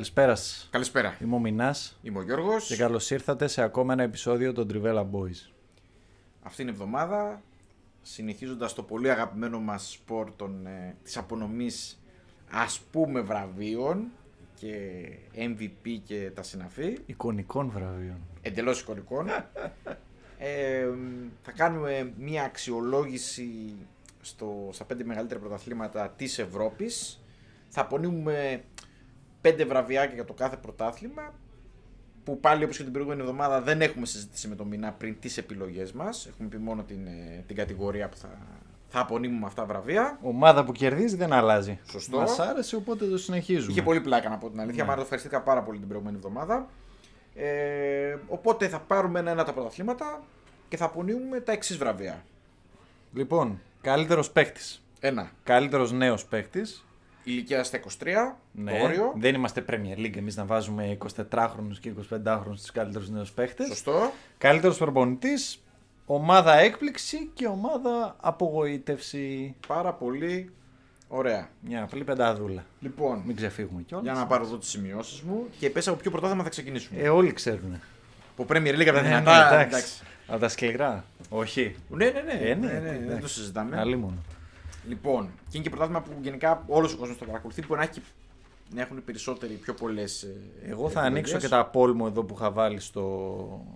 Καλησπέρα σας. Καλησπέρα. Είμαι ο Μινάς Είμαι ο Γιώργος. και καλώς ήρθατε σε ακόμα ένα επεισόδιο των Trivella Boys. Αυτήν την εβδομάδα, συνεχίζοντας το πολύ αγαπημένο μας σπορ των, ε, της απονομής ας πούμε βραβείων και MVP και τα συναφή, Εικονικών βραβείων. εντελώς εικονικών, ε, θα κάνουμε μία αξιολόγηση στο, στα πέντε μεγαλύτερα πρωταθλήματα της Ευρώπης. Θα απονείμουμε πέντε βραβιάκια για το κάθε πρωτάθλημα που πάλι όπως και την προηγούμενη εβδομάδα δεν έχουμε συζητήσει με τον Μινά πριν τις επιλογές μας. Έχουμε πει μόνο την, ε, την κατηγορία που θα, θα απονείμουμε αυτά τα βραβεία. Ομάδα που κερδίζει δεν αλλάζει. Σωστό. Μας άρεσε οπότε το συνεχίζουμε. Είχε πολύ πλάκα να πω την αλήθεια. Ναι. Μάλλον το ευχαριστήθηκα πάρα πολύ την προηγούμενη εβδομάδα. Ε, οπότε θα πάρουμε ένα-ένα τα πρωταθλήματα και θα απονείμουμε τα εξής βραβεία. Λοιπόν, καλύτερος παίκτης. Ένα. Καλύτερος νέος παίκτης. Ηλικία στα 23, Ναι. το όριο. Δεν είμαστε Premier League εμείς να βάζουμε 24χρονου και 25χρονου στου καλύτερους νέους παίκτε. Σωστό. Καλύτερος προπονητής. Ομάδα έκπληξη και ομάδα απογοήτευση. Πάρα πολύ ωραία. Μια απλή πενταδούλα. Λοιπόν, Μην ξεφύγουμε κιόλας. για να πάρω εδώ τις σημειώσεις μου και πες από ποιο πρωτάθλημα θα ξεκινήσουμε. Ε, όλοι ξέρουν. Από Premier League από τα Ναι, δυνατά. ναι, εντάξει. Από τα σκληρά. Όχι. Ναι, ναι, ναι. Ε, ναι, ναι, ναι, εντάξει. δεν το συζητάμε. Αλλήμον. Λοιπόν, και είναι και πρωτάθλημα που γενικά όλος ο κόσμος το παρακολουθεί. Μπορεί να, έχει, να έχουν οι περισσότεροι πιο ε, πολλέ. Εγώ θα ανοίξω και τα poll μου εδώ που είχα βάλει στο,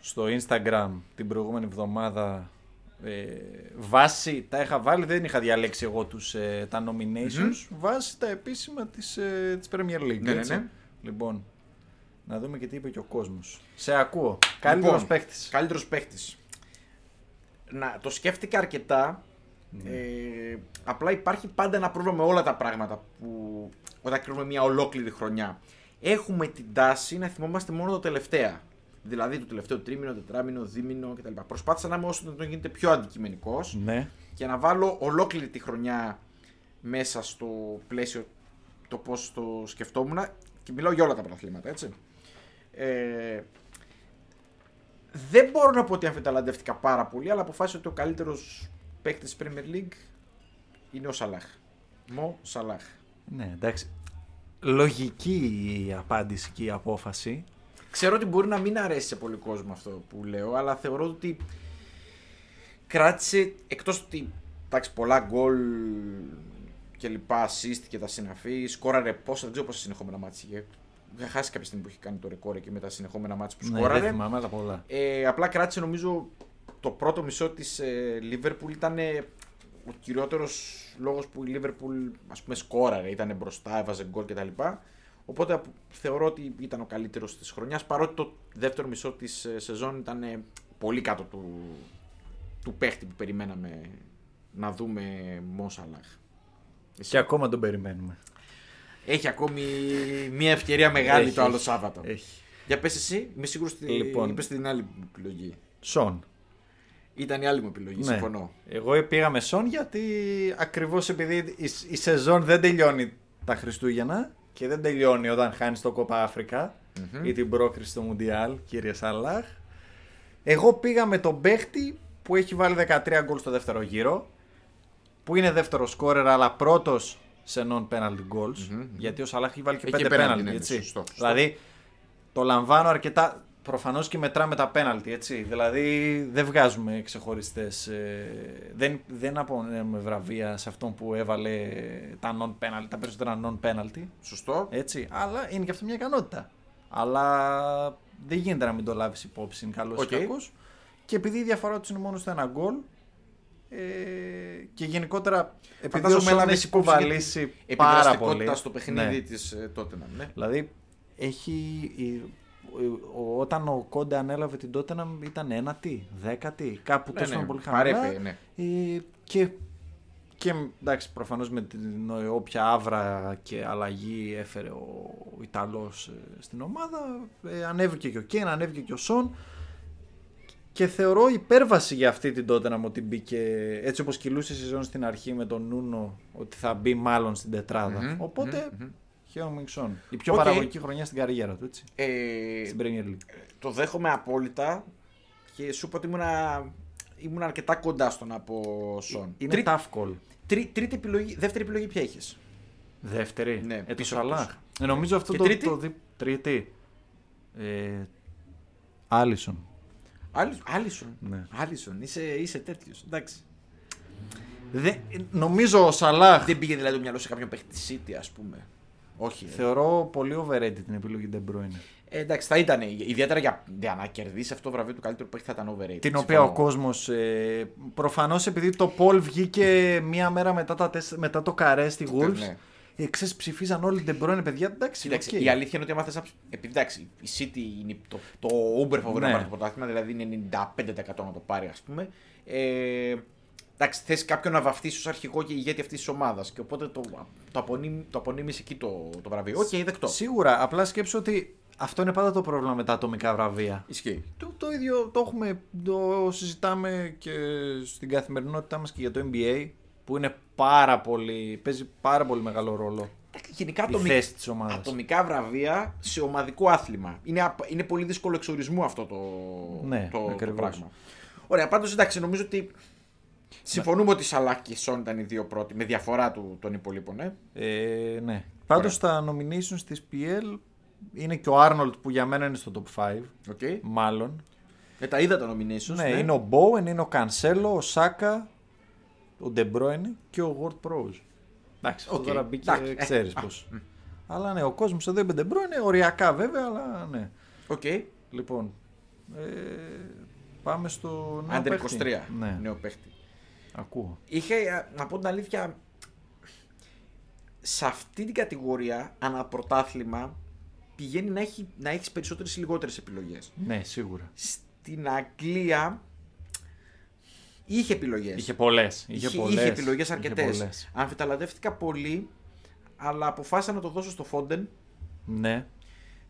στο Instagram την προηγούμενη εβδομάδα. Ε, βάση, τα είχα βάλει, δεν είχα διαλέξει εγώ τους, ε, τα nominations, βάσει τα επίσημα της, ε, της Premier League. Ναι, ναι, έτσι. ναι. Λοιπόν, να δούμε και τι είπε και ο κόσμος. Σε ακούω. Καλύτερος Λοιπόν, παίκτης. Καλύτερος παίχτη. Να, το σκέφτηκα αρκετά. Ναι. Ε, απλά υπάρχει πάντα ένα πρόβλημα με όλα τα πράγματα που όταν κρίνουμε μια ολόκληρη χρονιά. Έχουμε την τάση να θυμόμαστε μόνο το τελευταία. Δηλαδή το τελευταίο τρίμηνο, τετράμηνο, δίμηνο κτλ. Προσπάθησα να είμαι όσο το γίνεται πιο αντικειμενικός Ναι. και να βάλω ολόκληρη τη χρονιά μέσα στο πλαίσιο το πώς το σκεφτόμουν και μιλάω για όλα τα πρωταθλήματα, έτσι. Ε, δεν μπορώ να πω ότι αμφιταλαντεύτηκα πάρα πολύ, αλλά αποφάσισα ότι ο καλύτερος παίκτης της Premier League είναι ο Σαλάχ. Μο Σαλάχ. Ναι, εντάξει. Λογική η απάντηση και η απόφαση. Ξέρω ότι μπορεί να μην αρέσει σε πολύ κόσμο αυτό που λέω, αλλά θεωρώ ότι κράτησε εκτός ότι εντάξει, πολλά γκολ και λοιπά, assist και τα συναφή, σκόραρε πόσα, δεν ξέρω πόσα συνεχόμενα μάτια είχε. Είχα χάσει κάποια στιγμή που είχε κάνει το ρεκόρ εκεί με τα συνεχόμενα μάτια που Ναι, σκόραρε. δεν θυμάμαι, αλλά πολλά. Ε, απλά κράτησε νομίζω το πρώτο μισό της ε, Liverpool ήταν ε, ο κυριότερος λόγος που η Liverpool ας πούμε σκόραρε, ήταν μπροστά, έβαζε γκολ κτλ. Οπότε απο- θεωρώ ότι ήταν ο καλύτερος της χρονιάς παρότι το δεύτερο μισό της ε, σεζόν ήταν ε, πολύ κάτω του, του παίχτη που περιμέναμε να δούμε Mo Salah. Εσύ; Και ακόμα τον περιμένουμε. Έχει ακόμη μια ευκαιρία μεγάλη Έχει, το άλλο έχει. Σάββατο. Έχει. Για πες εσύ, είμαι σίγουρος ότι Λοιπόν. είπες την άλλη μου επιλογή. Σον. Ήταν η άλλη μου επιλογή, Ναι. συμφωνώ. Εγώ πήγα με Σον γιατί ακριβώς επειδή η, η σεζόν δεν τελειώνει τα Χριστούγεννα και δεν τελειώνει όταν χάνεις το Κόπα Αφρικα Μμμ. ή την πρόκριση στο Μουντιάλ, κύριε Σαλάχ. Εγώ πήγα με τον παίχτη που έχει βάλει 13 γκολ στο δεύτερο γύρο, που είναι δεύτερο σκόρερ αλλά πρώτος σε non-penalty goals, Μμμ, μμμ. γιατί ο Σαλάχ έχει βάλει και Έχει 5 και penalty, penalty, ναι, έτσι. σωστό, σωστό. Δηλαδή το λαμβάνω αρκετά. Προφανώς και μετράμε τα πέναλτι, έτσι. Δηλαδή δεν βγάζουμε ξεχωριστές. δεν, δεν απονέμουμε βραβεία σε αυτόν που έβαλε τα, non-penalty, τα περισσότερα non-penalty. Σωστό. Έτσι. Αλλά είναι και αυτό μια ικανότητα. Αλλά δεν γίνεται να μην το λάβεις υπόψη. Είναι καλός Οκ. ή κακός. Και επειδή η διαφορά τους είναι μόνο στο ένα γκολ. Ε, και γενικότερα επειδή ο Φαντάζομαι Σον έλαβες έχει υπόψη και κουβαλήσει πάρα πολύ. Επιδραστικότητα στο παιχνίδι Ναι. της ε, Tottenham, ναι. Δηλαδή, έχει, η- ο- ο- όταν ο Κόντε ανέλαβε την Tottenham ήταν ένατη, δέκατη, κάπου Ναι, τόσο ναι, πολύ χαμηλά. παρέπαιε, ναι. Ε, και, και εντάξει, προφανώς με την όποια άβρα και αλλαγή έφερε ο Ιταλός ε, στην ομάδα, ε, ανέβηκε και ο Κέν, ανέβηκε και ο Σον και θεωρώ υπέρβαση για αυτή την τότε να μου την μπήκε έτσι όπως κυλούσε η σεζόν στην αρχή με τον Νούνο ότι θα μπει μάλλον στην τετράδα. Μμμ, Οπότε, μμμ, μμμ. Χέο Σον. Η πιο Οκ. παραγωγική χρονιά στην καριέρα του, έτσι. Ε, Στην Premier League. το δέχομαι απόλυτα και σου είπα ότι ήμουνα, ήμουν αρκετά κοντά στο να πω Σον. Είναι Τρί- tough call. τρί- τρίτη επιλογή, δεύτερη επιλογή ποια έχεις. Δεύτερη. Ναι, ε, το πίσω από Σαλάχ. τους. Ε, νομίζω αυτό Και το, τρίτη; το δι- Τρίτη. Ε, Άλισον. Άλισον. Άλισον. Ναι. Άλισον. Είσαι, είσαι τέτοιος. Εντάξει. Δε, νομίζω ο Σαλάχ Δεν πήγε δηλαδή το μυαλό σε κάποιον παίχτη City, ας πούμε. Όχι. ε. θεωρώ πολύ overrated την επιλογή De Bruyne. Ε, εντάξει, θα ήταν. Ιδιαίτερα για, για να κερδίσει αυτό το βραβείο του καλύτερου παίχτη θα ήταν overrated. Την οποία ο Συμφωνώ. κόσμος ε, προφανώς επειδή το poll βγήκε μία μέρα μετά, τα, τεσ- μετά το καρέ στη Wolves ναι. ε, ξέρεις, ψηφίζαν όλοι De Bruyne παιδιά εντάξει Κοίταξε, οκ. η αλήθεια είναι ότι άμα θες να ψ- Επειδή εντάξει, η City είναι το, το Uber φοβερό Ναι. να πάρει το πρωτάθλημα, δηλαδή είναι 95% να το πάρει, ας πούμε. Ε, εντάξει, θες κάποιον να βαφτίσει ως αρχηγό και ηγέτη αυτής της ομάδας. Και οπότε το, το, απονείμ, το απονείμεις εκεί το, το βραβείο. Οκ, δεκτό. Σίγουρα, απλά σκέψου ότι αυτό είναι πάντα το πρόβλημα με τα ατομικά βραβεία. Ισχύει. Το, το ίδιο το έχουμε, το συζητάμε και στην καθημερινότητά μας και για το NBA που είναι πάρα πολύ, παίζει πάρα πολύ μεγάλο ρόλο Εντάξει, Γενικά η ατομι- θέση της ομάδας. ατομικά βραβεία σε ομαδικό άθλημα. Είναι, απ- είναι πολύ δύσκολο εξ ορισμού αυτό το, Ναι, το, το ακριβώς. πράγμα. Ωραία, πάντως εντάξει, νομίζω ότι. Συμφωνούμε ότι Σαλάχ και Σον ήταν οι δύο πρώτοι, με διαφορά του, των υπολοίπων. Ε. Ε, ναι. Πάντως στα nominations της PL είναι και ο Arnold που για μένα είναι στο top 5, Okay. μάλλον. Ε, τα είδα τα nominations. ναι, είναι ο Bowen, είναι ο Cancelo, ο Saka, ο De Bruyne και ο Ward Prowse. Εντάξει, αυτό Οκ, τώρα μπήκε, εντάξει, ε, ξέρεις α, πώς. Αλλά ναι, ο κόσμος εδώ είπε De Bruyne, οριακά βέβαια, αλλά ναι. Οκ. Λοιπόν, ε, πάμε στο νέο Άντερ παίχτη. 23. Ναι, Νέο παίχτη. Ακούω. Είχε, α, να πω την αλήθεια, σε αυτή την κατηγορία, αναπρωτάθλημα, πηγαίνει να έχει να έχεις περισσότερες ή λιγότερες επιλογές. Ναι, σίγουρα. Στην Αγγλία είχε επιλογές. Είχε πολλές. Είχε, Είχε, πολλές. είχε επιλογές είχε αρκετές. πολλές. Αμφιταλαντεύτηκα πολύ, αλλά αποφάσισα να το δώσω στο Φόντεν, Ναι.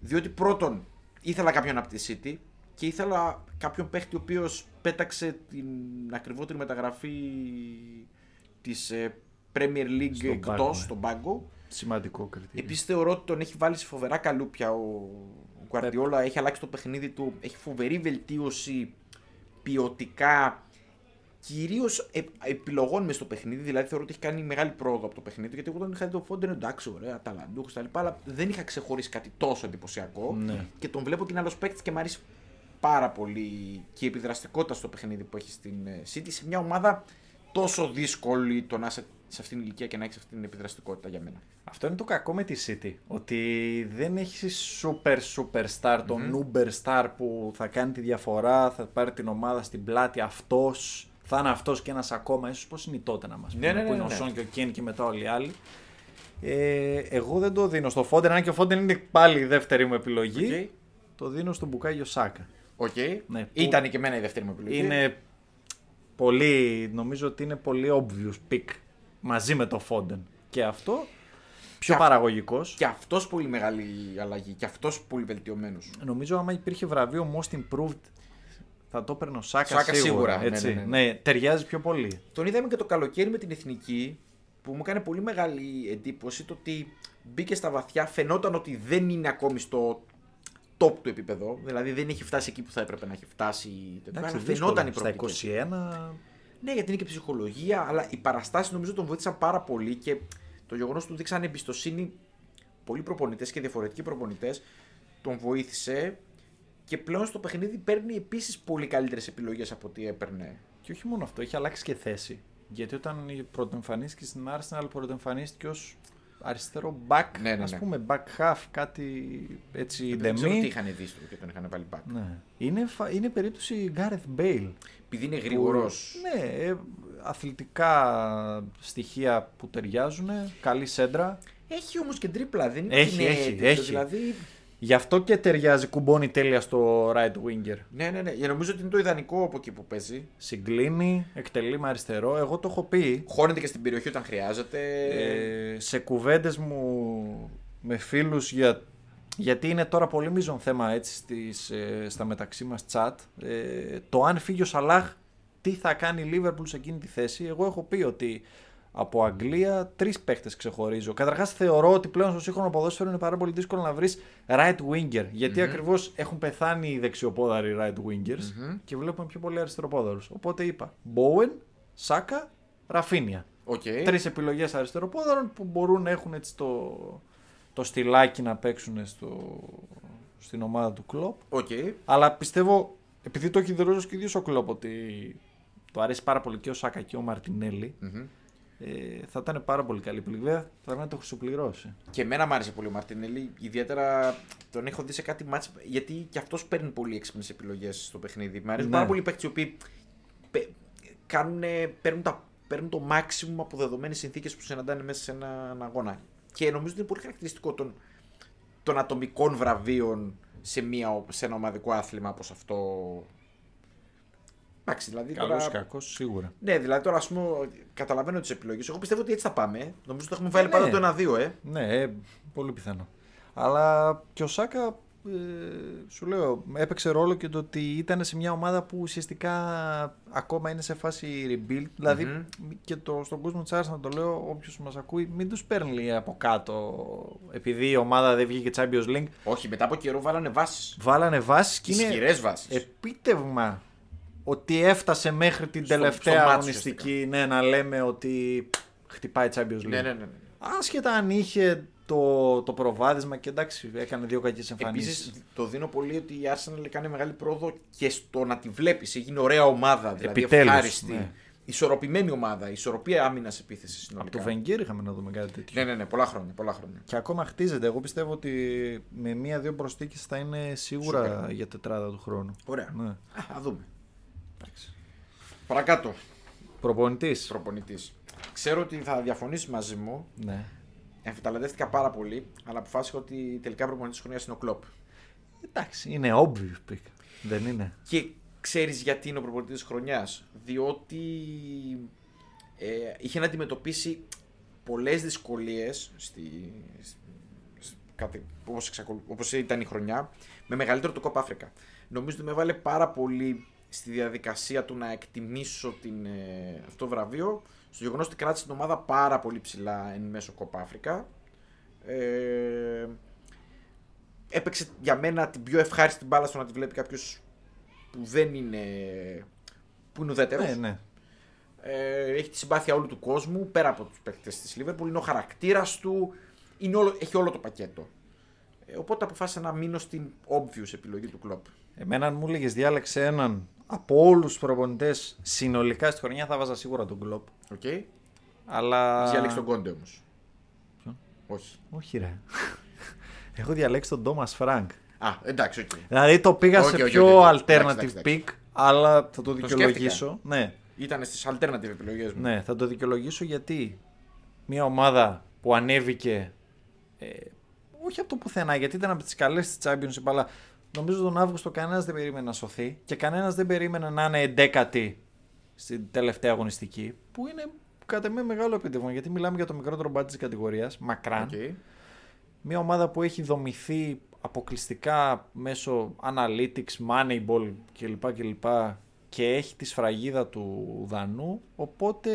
διότι πρώτον ήθελα κάποιον από τη City και ήθελα κάποιον παίχτη ο οποίος πέταξε την ακριβότερη μεταγραφή της ε, Premier League Στον εκτός, πάγκο, ε. στον πάγκο. Σημαντικό κριτήριο. Επίσης θεωρώ ότι τον έχει βάλει σε φοβερά καλούπια ο Γκουαρδιόλα, έχει αλλάξει το παιχνίδι του, έχει φοβερή βελτίωση ποιοτικά κυρίως επιλογών μες στο παιχνίδι. Δηλαδή θεωρώ ότι έχει κάνει μεγάλη πρόοδο από το παιχνίδι. Γιατί εγώ όταν είχα δει τον Φόντερ, εντάξει, ωραία, ταλαντούχος κτλ. Αλλά δεν είχα ξεχωρίσει κάτι τόσο εντυπωσιακό. Ναι. Και τον βλέπω και είναι άλλος παίκτης και μου αρέσει πάρα πολύ και η επιδραστικότητα στο παιχνίδι που έχει στην ε, City σε μια ομάδα τόσο δύσκολη το να είσαι σε αυτήν την ηλικία και να έχεις αυτή την επιδραστικότητα για μένα. Αυτό είναι το κακό με τη City. Ότι δεν έχεις super super star, τον uber star που θα κάνει τη διαφορά, θα πάρει την ομάδα στην πλάτη αυτός. Θα είναι αυτός και ένας ακόμα, ίσως όπως είναι η Τότεναμ ας πει. Ναι, ναι, ναι, που είναι ναι, ο ναι. Σον και ο Κέν και μετά όλοι οι άλλοι. Ε, εγώ δεν το δίνω στο Φόντεν, αν και ο Φόντεν είναι πάλι η δεύτερη μου επιλογή. Οκ. Το δίνω στον Μπουκάγιο Σάκα. Οκ. Ναι, που- Ήταν και εμένα η δεύτερη μου επιλογή. Είναι πολύ, νομίζω ότι είναι πολύ obvious pick μαζί με το Φόντεν. Και αυτό πιο Και- παραγωγικός. Και αυτός πολύ μεγάλη αλλαγή. Και αυτός πολύ βελτιωμένος. Νομίζω άμα υπήρχε βραβείο Most Improved θα το έπαιρνε ο Σάκα, Σάκα σίγουρα. σίγουρα, ναι, έτσι. ναι, ναι. ταιριάζει πιο πολύ. Τον είδαμε και το καλοκαίρι με την εθνική που μου έκανε πολύ μεγάλη εντύπωση το ότι μπήκε στα βαθιά. Φαινόταν ότι δεν είναι ακόμη στο top του επίπεδο. Δηλαδή δεν έχει φτάσει εκεί που θα έπρεπε να έχει φτάσει. Εντάξει, αλλά δύσκολο. φαινόταν η Στα προοπτική. 21. Ναι, γιατί είναι και ψυχολογία, αλλά οι παραστάσεις νομίζω τον βοήθησαν πάρα πολύ και το γεγονός του δείξαν εμπιστοσύνη πολλοί προπονητές και διαφορετικοί προπονητές τον βοήθησε και πλέον στο παιχνίδι παίρνει επίσης πολύ καλύτερες επιλογές από ό,τι έπαιρνε. Και όχι μόνο αυτό, έχει αλλάξει και θέση. Γιατί όταν πρωτοεμφανίστηκε στην Arsenal, πρωτοεμφανίστηκε ως αριστερό back, Ναι, ναι, ας ναι. πούμε, back half, κάτι έτσι Δεν ξέρω τι ντεμή. είχαν δει στο και τον είχαν βάλει back. Ναι. Είναι, φα- είναι περίπτωση Gareth Bale. Επειδή είναι γρήγορος. Που- Ναι, ε, αθλητικά στοιχεία που ταιριάζουν, καλή σέντρα. Έχει όμως και τρίπλα, δεν είναι Έχει, ότι είναι έχει, τέτοιος, έχει. Δηλαδή Γι' αυτό και ταιριάζει κουμπώνει τέλεια στο right winger. Ναι, ναι, ναι. Για νομίζω ότι είναι το ιδανικό από εκεί που παίζει. Συγκλίνει, εκτελεί με αριστερό. Εγώ το έχω πει. Χώνεται και στην περιοχή όταν χρειάζεται. Ε, σε κουβέντες μου με φίλους για γιατί είναι τώρα πολύ μείζον θέμα έτσι στις, ε, στα μεταξύ μας chat ε, το αν φύγει ο Σαλάχ τι θα κάνει η Liverpool σε εκείνη τη θέση εγώ έχω πει ότι από Αγγλία τρεις παίχτες ξεχωρίζω. Καταρχάς, θεωρώ ότι πλέον στο σύγχρονο ποδόσφαιρο είναι πάρα πολύ δύσκολο να βρεις right winger. Γιατί mm-hmm. ακριβώς έχουν πεθάνει οι δεξιοπόδαροι right wingers mm-hmm. και βλέπουμε πιο πολύ αριστεροπόδαρους. Οπότε είπα Bowen, Σάκα, Ραφίνια. Okay. Τρεις επιλογές αριστεροπόδαρων που μπορούν να έχουν έτσι το, το στυλάκι να παίξουν στο, στην ομάδα του κλοπ. Okay. Αλλά πιστεύω, επειδή το έχει δηλώσει και ο ίδιος ο κλοπ, ότι του αρέσει πάρα πολύ και ο Σάκα και ο μαρτινελη mm-hmm ε, θα ήταν πάρα πολύ καλή επιλογή. Θα πρέπει να το χρησιμοποιήσει. Και εμένα μου άρεσε πολύ ο Μαρτινέλη. Ιδιαίτερα τον έχω δει σε κάτι μάτς γιατί και αυτός παίρνει πολύ έξυπνες επιλογές στο παιχνίδι. Μου αρέσουν ναι. πάρα πολύ οι παίκτες οι οποίοι κάνουν, παίρνουν, τα, παίρνουν το maximum από δεδομένες συνθήκες που συναντάνε μέσα σε έναν αγώνα. Και νομίζω ότι είναι πολύ χαρακτηριστικό των, των ατομικών βραβείων σε, μια, σε ένα ομαδικό άθλημα όπως αυτό Εντάξει, δηλαδή. Καλός ή κακός, σίγουρα. Ναι, δηλαδή τώρα ας πούμε καταλαβαίνω τις επιλογές. Εγώ πιστεύω ότι έτσι θα πάμε. Νομίζω ότι το έχουμε βάλει ναι. πάντα το 1-2, ε. Ναι, ε, πολύ πιθανό. Αλλά και ο Σάκα, ε, σου λέω, έπαιξε ρόλο και το ότι ήταν σε μια ομάδα που ουσιαστικά ακόμα είναι σε φάση rebuild. δηλαδη και το, στον κόσμο της να το λέω, όποιος μας ακούει, μην τους παίρνει από κάτω επειδή η ομάδα δεν βγήκε Champions League. Όχι, μετά από καιρό βάλανε βάσεις. Βάλανε βάσεις και είναι. Ισχυρές βάσεις. Επίτευγμα ότι έφτασε μέχρι την τελευταία αγωνιστική ναι, να λέμε ότι χτυπάει Champions League. Ναι, ναι, ναι, ναι. Άσχετα αν είχε το, το προβάδισμα και εντάξει, έκανε δύο κακές εμφανίσεις. Επίσης, το δίνω πολύ ότι η Arsenal κάνει μεγάλη πρόοδο και στο να τη βλέπεις. Έγινε ωραία ομάδα. Δηλαδή, Επιτέλους, ευχάριστη. Ναι. Ισορροπημένη ομάδα, ισορροπία άμυνας επίθεσης συνολικά. Από το Βενγκέρ είχαμε να δούμε κάτι τέτοιο. Ναι, ναι, ναι, πολλά χρόνια, πολλά χρόνια. Και ακόμα χτίζεται. Εγώ πιστεύω ότι με μία-δύο προσθήκες θα είναι σίγουρα Σупέρα. για τετράδα του χρόνου. Ωραία. Ναι. Α, δούμε. Παρακάτω. Προπονητής. Προπονητής. Ξέρω ότι θα διαφωνήσεις μαζί μου. Ναι. Εμφυταλαντεύτηκα πάρα πολύ, αλλά αποφάσισα ότι τελικά προπονητής χρονιάς είναι ο κλοπ. Εντάξει, είναι obvious pick. Δεν είναι. Και ξέρεις γιατί είναι ο προπονητής της χρονιάς. Διότι ε, είχε να αντιμετωπίσει πολλές δυσκολίες στη, όπως, όπως ήταν η χρονιά με μεγαλύτερο το Κόπ Αφρικα. Νομίζω ότι με έβαλε πάρα πολύ στη διαδικασία του να εκτιμήσω την, ε, αυτό το βραβείο στο γεγονός ότι κράτησε την ομάδα πάρα πολύ ψηλά εν μέσω Κόπα Αφρικα. Ε, έπαιξε για μένα την πιο ευχάριστη μπάλα στο να τη βλέπει κάποιος που δεν είναι. που είναι ουδέτερος. Ναι, ναι. Ε, έχει τη συμπάθεια όλου του κόσμου πέρα από τους παίκτες της Λίβερπουλ. Είναι ο χαρακτήρας του. Είναι όλο, έχει όλο το πακέτο. Ε, οπότε αποφάσισα να μείνω στην obvious επιλογή του Κλοπ. Εμένα, αν μου έλεγες διάλεξε έναν από όλους τους προπονητές συνολικά στη χρονιά, θα βάζα σίγουρα τον Κλοπ. Οκ. Okay. Αλλά. Διάλεξε τον Κόντε όμως. Ποιον; Όχι. Όχι, ρε. Έχω διαλέξει τον Τόμας Φρανκ. Α, εντάξει, οκ. Okay. Δηλαδή το πήγα okay, σε okay, πιο okay, alternative εντάξει, pick, αλλά θα το δικαιολογήσω. Το ναι. Ήταν στις alternative επιλογές μου. Ναι, θα το δικαιολογήσω γιατί μια ομάδα που ανέβηκε. Ε, όχι από το πουθενά, γιατί ήταν από τις καλές της Championship, αλλά νομίζω τον Αύγουστο κανένας δεν περίμενε να σωθεί και κανένας δεν περίμενε να είναι εντέκατη στην τελευταία αγωνιστική. Που είναι κατά με μεγάλο επίτευγμα γιατί μιλάμε για το μικρότερο μπάτι της κατηγορίας, μακράν. Okay. Μια ομάδα που έχει δομηθεί αποκλειστικά μέσω analytics, moneyball κλπ. κλπ και έχει τη σφραγίδα του Δανού. Οπότε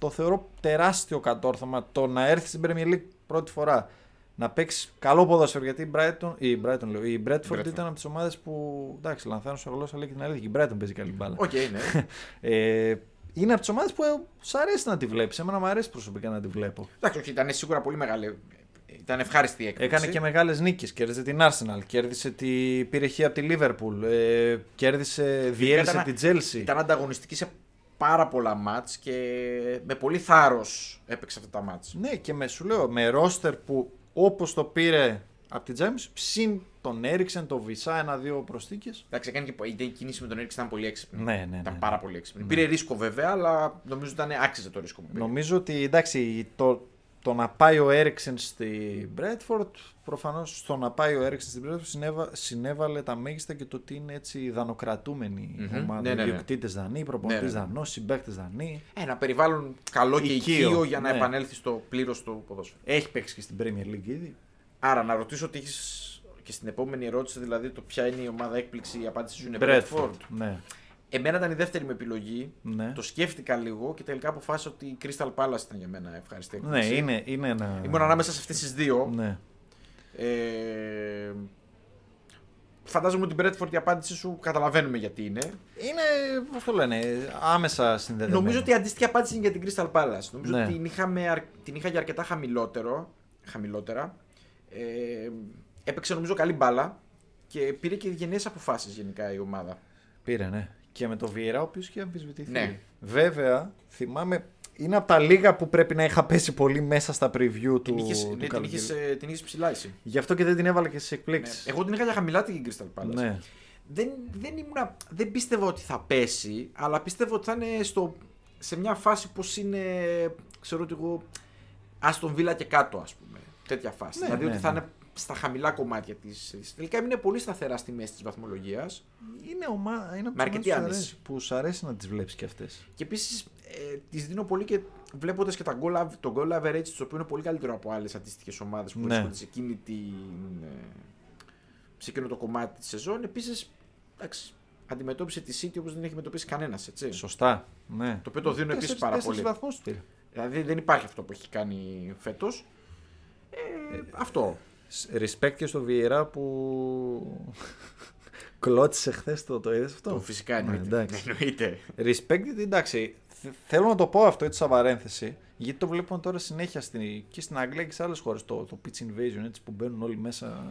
το θεωρώ τεράστιο κατόρθωμα το να έρθει στην Premier League πρώτη φορά να παίξει καλό ποδόσφαιρο. Γιατί η Brighton, η, Brighton, λέω, η Bradford ήταν από τις ομάδες που. Εντάξει, λανθάνω σε γλώσσα, λέει και την αλήθεια. Η Brighton παίζει καλή μπάλα. Okay, ναι. ε, είναι από τις ομάδες που σου αρέσει να τη βλέπεις. Εμένα μου αρέσει προσωπικά να τη βλέπω. Εντάξει, όχι, ήταν σίγουρα πολύ μεγάλη. Ήταν ευχάριστη η έκπληξη. Έκανε και μεγάλες νίκες. Κέρδισε την Arsenal, κέρδισε την πήρε από τη Liverpool, ε, κέρδισε, διέλυσε την Chelsea. Ήταν ανταγωνιστική σε πάρα πολλά μάτς και με πολύ θάρρος έπαιξε αυτά τα μάτς. Ναι και με, σου λέω, με ρόστερ που Όπως το πήρε από την Τζέμις, ψην τον έριξαν, το βυσά ένα-δύο προσθήκε. Εντάξει, έκανε και η κίνηση με τον Έριξεν ήταν πολύ έξυπνη. Ναι, ναι, ναι. Ήταν πάρα πολύ έξυπνη. Ναι. Πήρε ρίσκο βέβαια, αλλά νομίζω ότι ήταν άξιζε το ρίσκο που πήρε. Νομίζω ότι εντάξει, το, το να πάει ο Έριξεν στη Μπρέτφορντ, προφανώς στο να πάει ο Έριξεν στην Μπρέτφορντ συνέβα, συνέβαλε τα μέγιστα και το ότι είναι έτσι δανοκρατούμενη mm-hmm. ομάδα. Ναι, ναι, ναι. Διοκτήτε δανείοι, προπονητές ναι, ναι. δανό, συμπαίκτε δανείοι. Ένα περιβάλλον καλό και οικείο για να ναι. επανέλθει στο πλήρως του ποδόσφαιρο. Έχει παίξει και στην Premier League ήδη. Άρα να ρωτήσω ότι έχεις και στην επόμενη ερώτηση, δηλαδή το ποια είναι η ομάδα έκπληξη, η απάντηση σου είναι Bradford. Ναι. Εμένα ήταν η δεύτερη μου επιλογή. Ναι. Το σκέφτηκα λίγο και τελικά αποφάσισα ότι η Crystal Palace ήταν για μένα ευχαριστή. Ναι, είναι, είναι ένα. Ήμουν ανάμεσα σε αυτές τις δύο. Ναι. Ε, φαντάζομαι ότι την Bradford η απάντησή σου καταλαβαίνουμε γιατί είναι. Είναι, πώς το λένε, άμεσα συνδεδεμένη. Νομίζω ότι η αντίστοιχη απάντηση είναι για την Crystal Palace. Νομίζω ναι. ότι την, είχαμε, την είχα για αρκετά χαμηλότερο, χαμηλότερα. Ε, έπαιξε νομίζω καλή μπάλα και πήρε και γενναίες αποφάσεις γενικά η ομάδα. Πήρε, ναι. Και με το Βιέρα, ο οποίος είχε αμφισβητηθεί. Ναι. Βέβαια, θυμάμαι. Είναι από τα λίγα που πρέπει να είχα πέσει πολύ μέσα στα preview του. Την είχες, του ναι, την είχες, ε, την είχες ψηλά εσύ. Γι' αυτό και δεν την έβαλα και στις εκπλήξεις. Ναι. Εγώ την είχα για χαμηλά την Crystal Palace. Ναι. Δεν, δεν, ήμουνα, δεν πίστευα ότι θα πέσει, αλλά πίστευα ότι θα είναι στο, σε μια φάση πώ είναι. Ξέρω ότι εγώ. Άστον Βίλα και κάτω, ας πούμε. Τέτοια φάση. Ναι, δηλαδή ναι, ότι θα ναι. είναι στα χαμηλά κομμάτια της. Τελικά είναι πολύ σταθερά στη μέση της βαθμολογίας. Είναι, ομά... είναι Με αρκετή άνεση. που σου αρέσει να τις βλέπεις κι αυτές. Και επίσης ε, τις δίνω πολύ και βλέποντας και τα goal, το goal average, το οποίο είναι πολύ καλύτερο από άλλες αντίστοιχες ομάδες που Ναι. βρίσκονται σε, εκείνη την, ε, σε εκείνο το κομμάτι της σεζόν. Επίσης, αντιμετώπισε τη City όπως δεν έχει αντιμετωπίσει κανένας. Σωστά. Ναι. Το οποίο το δίνω επίσης πάρα πολύ. βαθμούς του πήρε. Δηλαδή δεν υπάρχει αυτό που έχει κάνει φέτος. Ε, αυτό. Respect και στο Βιερά που κλώτησε χθες το, το είδες αυτό; Το φυσικά Ναι, εννοείται. εντάξει. εννοείται. Respect, γιατί εντάξει, θε- θέλω να το πω αυτό έτσι σαν παρένθεση, γιατί το βλέπουμε τώρα συνέχεια στην, και στην Αγγλία και σε άλλες χώρες. Το, το pitch invasion έτσι, που μπαίνουν όλοι μέσα.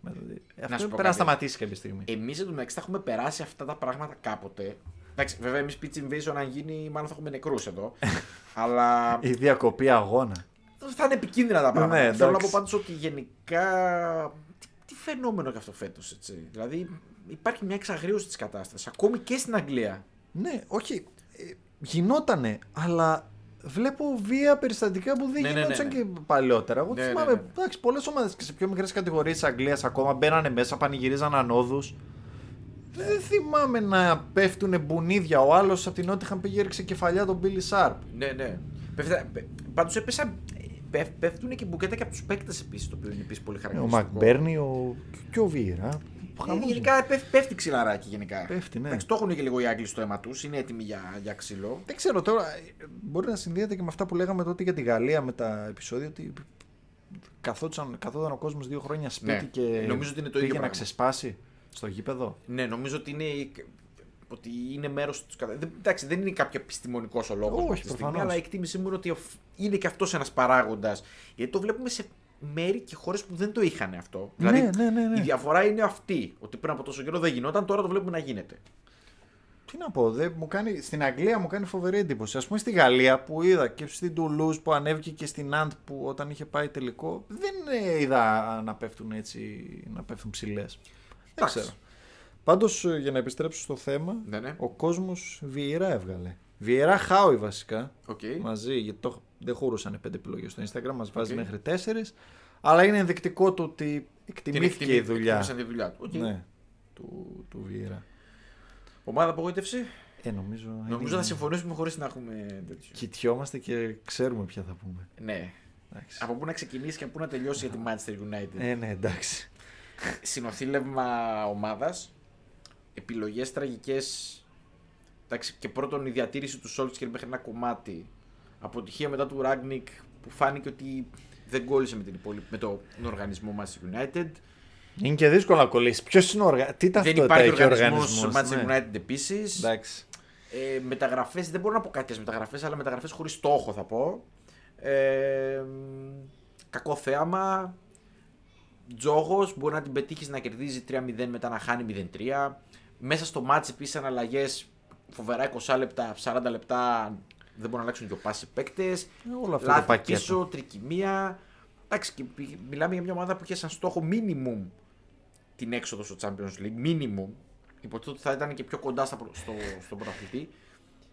με- σου Αυτό πω πρέπει να κάτι. σταματήσει κάποια στιγμή. Εμείς εντωμεταξύ θα έχουμε περάσει αυτά τα πράγματα κάποτε. Εντάξει, βέβαια, εμείς pitch invasion αν γίνει, μάλλον θα έχουμε νεκρούς εδώ. αλλά Η διακοπή αγώνα. Θα είναι επικίνδυνα τα πράγματα. Ναι, Θέλω να πω εντάξει. πάντως ότι γενικά. Τι, τι φαινόμενο και αυτό φέτος, έτσι. Δηλαδή υπάρχει μια εξαγρίωση της κατάστασης. Ακόμη και στην Αγγλία. Ναι, όχι. ε, γινότανε, αλλά βλέπω βία περιστατικά που δεν Ναι, ναι, ναι, γινόντουσαν ναι. και παλαιότερα. Εγώ Ναι, ναι, θυμάμαι, ναι. εντάξει, πολλές ομάδες και σε πιο μικρές κατηγορίες της Αγγλίας ακόμα μπαίνανε μέσα, πανηγυρίζαν ανόδου. Δεν θυμάμαι να πέφτουν μπουνίδια. Ο άλλος από την Νότιχαν πήγε έριξε κεφαλιά τον Billy Sharp. Ναι, ναι. Πάντως έπεσα. Πέφ- Πέφτουν και μπουκέτα και από τους παίκτες επίσης, το οποίο είναι επίσης πολύ Ο χαρακτηριστικό. Μακμπέρνι ο... και ο Βίρα. Ε, γενικά πέφτει, πέφτει ξυλαράκι γενικά. Πέφτει, ναι. Εντάξει, το έχουν και λίγο οι Άγγλοι στο αίμα του, είναι έτοιμοι για, για ξύλο. Δεν ξέρω τώρα, ε, μπορεί να συνδυάζεται και με αυτά που λέγαμε τότε για τη Γαλλία με τα επεισόδια ότι καθόταν, καθόταν ο κόσμος δύο χρόνια σπίτι Ναι, και νομίζω ότι είναι το ίδιο πήγε να πράγμα. ξεσπάσει στο γήπεδο. Ναι, νομίζω ότι είναι, ότι είναι μέρος τους. Εντάξει, δεν είναι κάποιο επιστημονικός ο λόγος Όχι, αυτή τη στιγμή, προφανώς. αλλά η εκτίμησή μου είναι ότι οφ- είναι και αυτός ένας παράγοντας. Γιατί το βλέπουμε σε μέρη και χώρες που δεν το είχαν αυτό. δηλαδή, ναι, ναι, ναι. η διαφορά είναι αυτή. Ότι πριν από τόσο καιρό δεν γινόταν, τώρα το βλέπουμε να γίνεται. Τι να πω, δεν, μου κάνει, στην Αγγλία μου κάνει φοβερή εντύπωση. Ας πούμε στη Γαλλία που είδα και στην Τουλούζ που ανέβηκε και στην Αντ που όταν είχε πάει τελικό, δεν ε, είδα να πέφτουν έτσι, να πέφτουν ψιλές. Δεν Εντάξει. ξέρω. Πάντως για να επιστρέψω στο θέμα, Ναι, ναι. ο κόσμος Βιερά έβγαλε. Βιερά Χάου βασικά. Οκ. μαζί, γιατί το, δεν χωρούσαν πέντε επιλογές στο Instagram, μας βάζει Οκ. μέχρι τέσσερις. Αλλά είναι ενδεικτικό του ότι εκτιμήθηκε Την η δουλειά εκτίμησαν τη δουλειά του. Οκ. ναι, του, του Βιέρα. Ομάδα απογοήτευση; Ε, νομίζω. Νομίζω είναι- θα συμφωνήσουμε χωρίς να έχουμε τέτοιο. Κοιτιόμαστε και ξέρουμε ποια θα πούμε. Ναι. Εντάξει. Από πού να ξεκινήσει και πού να τελειώσει για τη Manchester United. Ε, ναι, εντάξει. συνονθύλευμα ομάδας, επιλογές τραγικές. Και πρώτον η διατήρηση του Σόλσκιερ μέχρι ένα κομμάτι. Αποτυχία μετά του Ράγνικ που φάνηκε ότι δεν κόλλησε με, την υπόλοιπη, με το, τον οργανισμό Manchester United. Είναι και δύσκολο να κολλήσει. Ποιος είναι ο οργανισμό. Τι δεν ταυτότητα υπάρχει έχει ο οργανισμός οργανισμός. στο Manchester United επίσης. Εντάξει. Ε, μεταγραφές, δεν μπορώ να πω κακές μεταγραφές, αλλά μεταγραφές χωρίς στόχο θα πω. Ε, κακό θέαμα. Τζόγος μπορεί να την πετύχει να κερδίζει 3-0 μετά να χάνει 0-3. Μέσα στο μάτς επίσης αναλλαγέ φοβερά 20 λεπτά, 40 λεπτά δεν μπορούν να αλλάξουν και ο πάση παίκτες. Ε, Όλο αυτό το Λάθη πακέτο. πίσω, τρικυμία. Εντάξει, και πη- μιλάμε για μια ομάδα που είχε σαν στόχο minimum την έξοδο στο Champions League. Minimum. Υποτίθεται ότι θα ήταν και πιο κοντά στα, προ- στο, στον πρωταθλητή.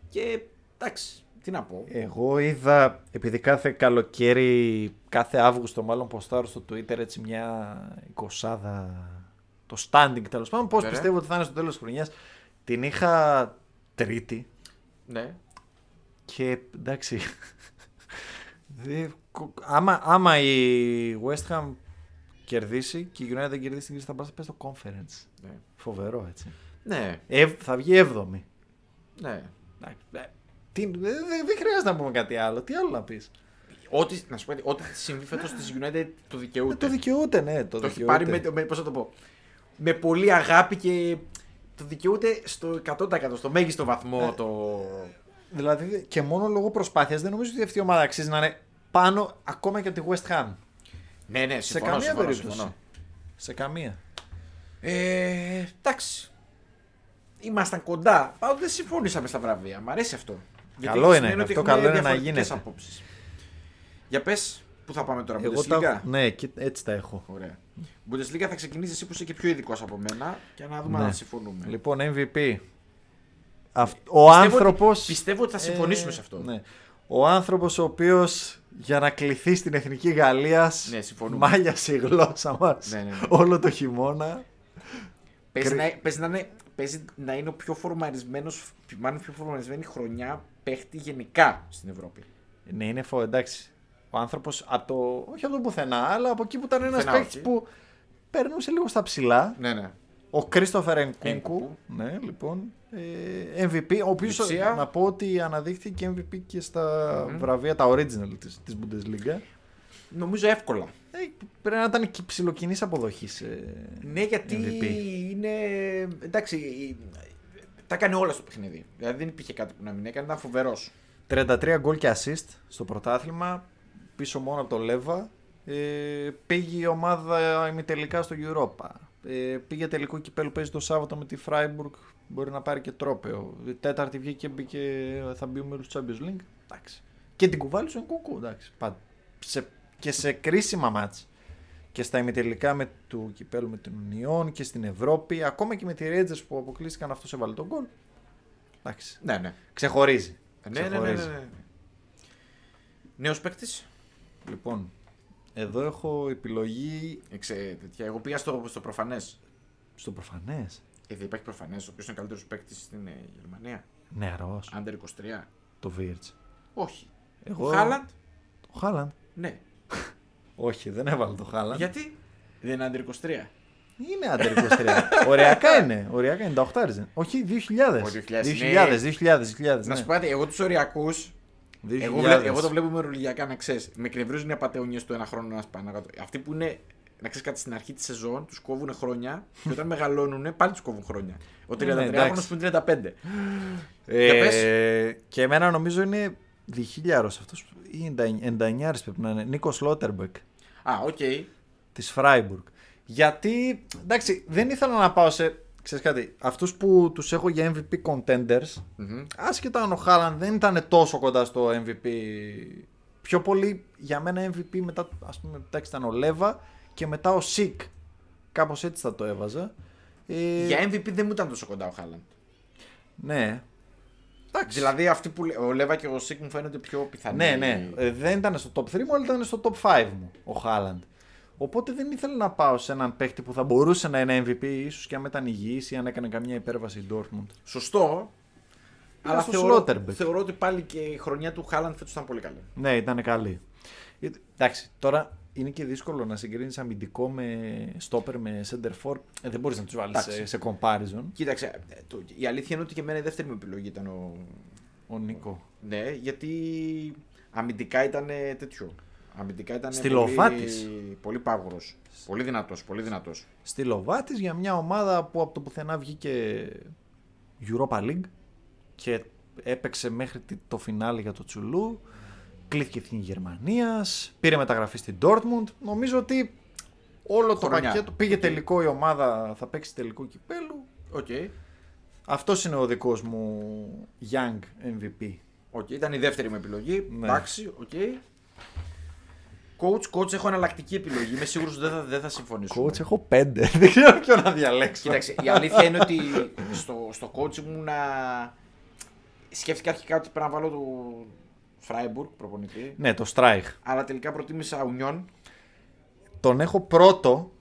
Και Εντάξει, τι να πω. Εγώ είδα, επειδή κάθε καλοκαίρι, κάθε Αύγουστο μάλλον ποστάρω στο Twitter έτσι μια εικοσάδα, το standing τέλος πάντων, πώς Ωραία. πιστεύω ότι θα είναι στο τέλος της χρονιάς. Την είχα τρίτη Ναι. και εντάξει, δε- κο- άμα, άμα η West Ham κερδίσει και η United δεν κερδίσει την κρίση θα πάει θα πάει στο conference. Ναι. Φοβερό έτσι. Ναι. Ε, θα βγει έβδομη. ναι. Εντάξει, ε, τι- Δεν δεν χρειάζεται να πούμε κάτι άλλο. Τι άλλο να πεις; Ό,τι, να σου πω, κάτι, ό,τι συμβεί φέτος της United το δικαιούται. Ε, το δικαιούται, ναι. Το, Το έχει δικαιούται. πάρει με, με, πώς θα το πω, με πολύ αγάπη και το δικαιούται στο 100% στο μέγιστο βαθμό Ε, το... Δηλαδή και μόνο λόγω προσπάθειας δεν νομίζω ότι αυτή η ομάδα αξίζει να είναι πάνω ακόμα και από τη West Ham. Ναι, ναι, Σε συμφωνώ, καμία συμφωνώ, περίπτωση. συμφωνώ. Σε καμία. Ε, εντάξει. Ήμασταν κοντά. Πάντω δεν συμφωνήσαμε στα βραβεία. Μ' αρέσει αυτό. Καλό είναι, σημαίνει ότι αυτό έχουμε καλό είναι να διαφορετικές γίνεται. απόψεις. Για πες, πού θα πάμε τώρα, Εγώ Bundesliga; τα... Ναι, και έτσι τα έχω. Ωραία. Bundesliga θα ξεκινήσεις εσύ που είσαι και πιο ειδικός από μένα και να δούμε Ναι. αν συμφωνούμε. Λοιπόν, MVP. Αυτ- Ο άνθρωπο. Πιστεύω ότι θα συμφωνήσουμε σε αυτό. Ναι. Ο άνθρωπος ο οποίος για να κληθεί στην εθνική Γαλλίας Ναι, συμφωνούμε. μάλιασε η γλώσσα μας Ναι, ναι, ναι. όλο το χειμώνα. Παίζει, Κρι- να, παίζει, να είναι, παίζει να είναι ο πιο φορμαρισμένο, μάλλον πιο φορμαρισμένη χρονιά παίχτη γενικά στην Ευρώπη. Ναι, είναι φο, εντάξει. Ο άνθρωπος από το. Όχι από το πουθενά, αλλά από εκεί που ήταν ένας Πουθενά, παίκτης όχι. που περνούσε λίγο στα ψηλά. Ναι, ναι. Ο Κρίστοφερ Ενκούκου. Ενκούκου. Ναι, λοιπόν. Ε, MVP, ο οποίος Λειψία. να πω ότι αναδείχθηκε MVP και στα βραβεία τα original της, της Bundesliga. Νομίζω εύκολα. Ε, πρέπει να ήταν και ψηλοκινής αποδοχής. Ε, Ναι, γιατί MVP. είναι. Εντάξει, τα έκανε όλα στο παιχνίδι. Δηλαδή δεν υπήρχε κάτι που να μην έκανε, ήταν φοβερός. 33 γκολ και assist στο πρωτάθλημα, πίσω μόνο από το Λέβα. Ε, πήγε η ομάδα ημιτελικά στο Europa. Ε, πήγε τελικό κυπέλου, παίζει το Σάββατο με τη Freiburg. Μπορεί να πάρει και τρόπεο. Η τέταρτη βγήκε και μπήκε, θα μπει ο μέλος του Champions League. Εντάξει. Και την κουβάλισε ο Νκούκου. Εντάξει. Πα- Σε, και σε κρίσιμα μάτς. Και στα ημιτελικά με του κυπέλου με την Union και στην Ευρώπη. Ακόμα και με τη Rangers που αποκλείστηκαν αυτός έβαλε τον γκολ. Εντάξει. Ναι, ναι. Ξεχωρίζει. Ναι, ναι, ναι, ναι, Ξεχωρίζει. ναι. Νέος παίκτης. Λοιπόν, εδώ έχω επιλογή Εγώ πήγα στο, στο προφανές. στο προφανές; Ε, δεν υπάρχει προφανές, ο οποίος είναι καλύτερος παίκτης στην ε, Γερμανία. Νεαρός. Under 23. Το Βίρτ. Όχι. Εγώ- Ο Χάλαντ. Ο Χάλαντ. Ναι. Όχι, δεν έβαλε το Χάλαντ. Γιατί; Δεν είναι Under 23. Είναι άντερ 23. Οριακά είναι. Οριακά είναι. 98 δεν. Όχι, 2000. Ο 2000, 2000, 2000, 2000, Να ναι. σου πω κάτι, εγώ τους οριακούς. 2000. Εγώ, βλέ- εγώ το βλέπω μερολογιακά να ξέρεις. Με κρευρίζουν οι απαταιωνιέ του ένα χρόνο ένα πάνω κάτω. Αυτοί που είναι, να ξέρεις κάτι στην αρχή της σεζόν, τους κόβουν χρόνια και όταν μεγαλώνουν πάλι τους κόβουν χρόνια. Ο 33χρονο Ναι, εντάξει. που είναι 35. Ε, Για πες. και εμένα νομίζω είναι διχίλιαρος αυτός. Ή 99 πρέπει να είναι. Νίκο Σλότερμπεκ Α, οκ. της Φράιμπουργκ. Γιατί, εντάξει, δεν ήθελα να πάω σε. Ξέρεις κάτι, αυτούς που τους έχω για MVP contenders, Μμμ. άσχετα αν ο Χάλαντ δεν ήταν τόσο κοντά στο MVP. Πιο πολύ για μένα MVP μετά, ας πούμε, εντάξει, ήταν ο Λέβα και μετά ο Σικ. Κάπως έτσι θα το έβαζα. Ε, Για MVP δεν μου ήταν τόσο κοντά ο Χάλαντ. Ναι. Εντάξει. Δηλαδή αυτοί που λέ- ο Λέβα και ο Σίκ μου φαίνονται πιο πιθανοί. Ναι, ναι. Ε, δεν ήταν στο top 3 μου, αλλά ήταν στο top 5 μου ο Χάλαντ. Οπότε δεν ήθελα να πάω σε έναν παίχτη που θα μπορούσε να είναι MVP, ίσως και αν ήταν υγιής ή αν έκανε καμιά υπέρβαση η Dortmund. Σωστό. Πήγα Αλλά στο θεωρώ, Slotterbeck. θεωρώ ότι πάλι και η χρονιά του Χάλαντ φέτος ήταν πολύ καλή. Ναι, ήταν καλή. Ε, Εντάξει, τώρα είναι και δύσκολο να συγκρίνεις αμυντικό με στόπερ με center for. Ε, δεν μπορείς να τους βάλεις Εντάξει. σε, σε comparison. Κοίταξε, ε, το, η αλήθεια είναι ότι και εμένα η δεύτερη μου επιλογή ήταν ο. Ο Νίκο. Ναι, γιατί αμυντικά ήταν ε, τέτοιο. Αμυντικά ήταν Στυλοβάτης. πολύ, πολύ πάγουρος. Πολύ δυνατός, πολύ δυνατός. Στη Λοβάτης για μια ομάδα που από το πουθενά βγήκε Europa League και έπαιξε μέχρι τη- το φινάλι για το Τσουλού. Κλείθηκε εθνική Γερμανία. Πήρε μεταγραφή στην Dortmund. Νομίζω ότι όλο το Χρονιά. πακέτο πήγε Οκ. τελικό η ομάδα, θα παίξει τελικό κυπέλου. Οκ. Αυτός είναι ο δικός μου Young MVP. OK, ήταν η δεύτερη μου επιλογή. Ναι. Εντάξει, OK. Coach, coach, έχω εναλλακτική επιλογή. Είμαι σίγουρος ότι δεν θα, δεν θα συμφωνήσουμε. Coach, έχω πέντε. Δεν ξέρω ποιο να διαλέξω. Κοίταξε, η αλήθεια είναι ότι στο, στο coach ήμουνα. σκέφτηκα αρχικά ότι πρέπει να βάλω το Φράιμπουργκ προπονητή. Ναι, το Στράιχ. Αλλά τελικά προτίμησα Ουνιόν. Τον έχω πρώτο,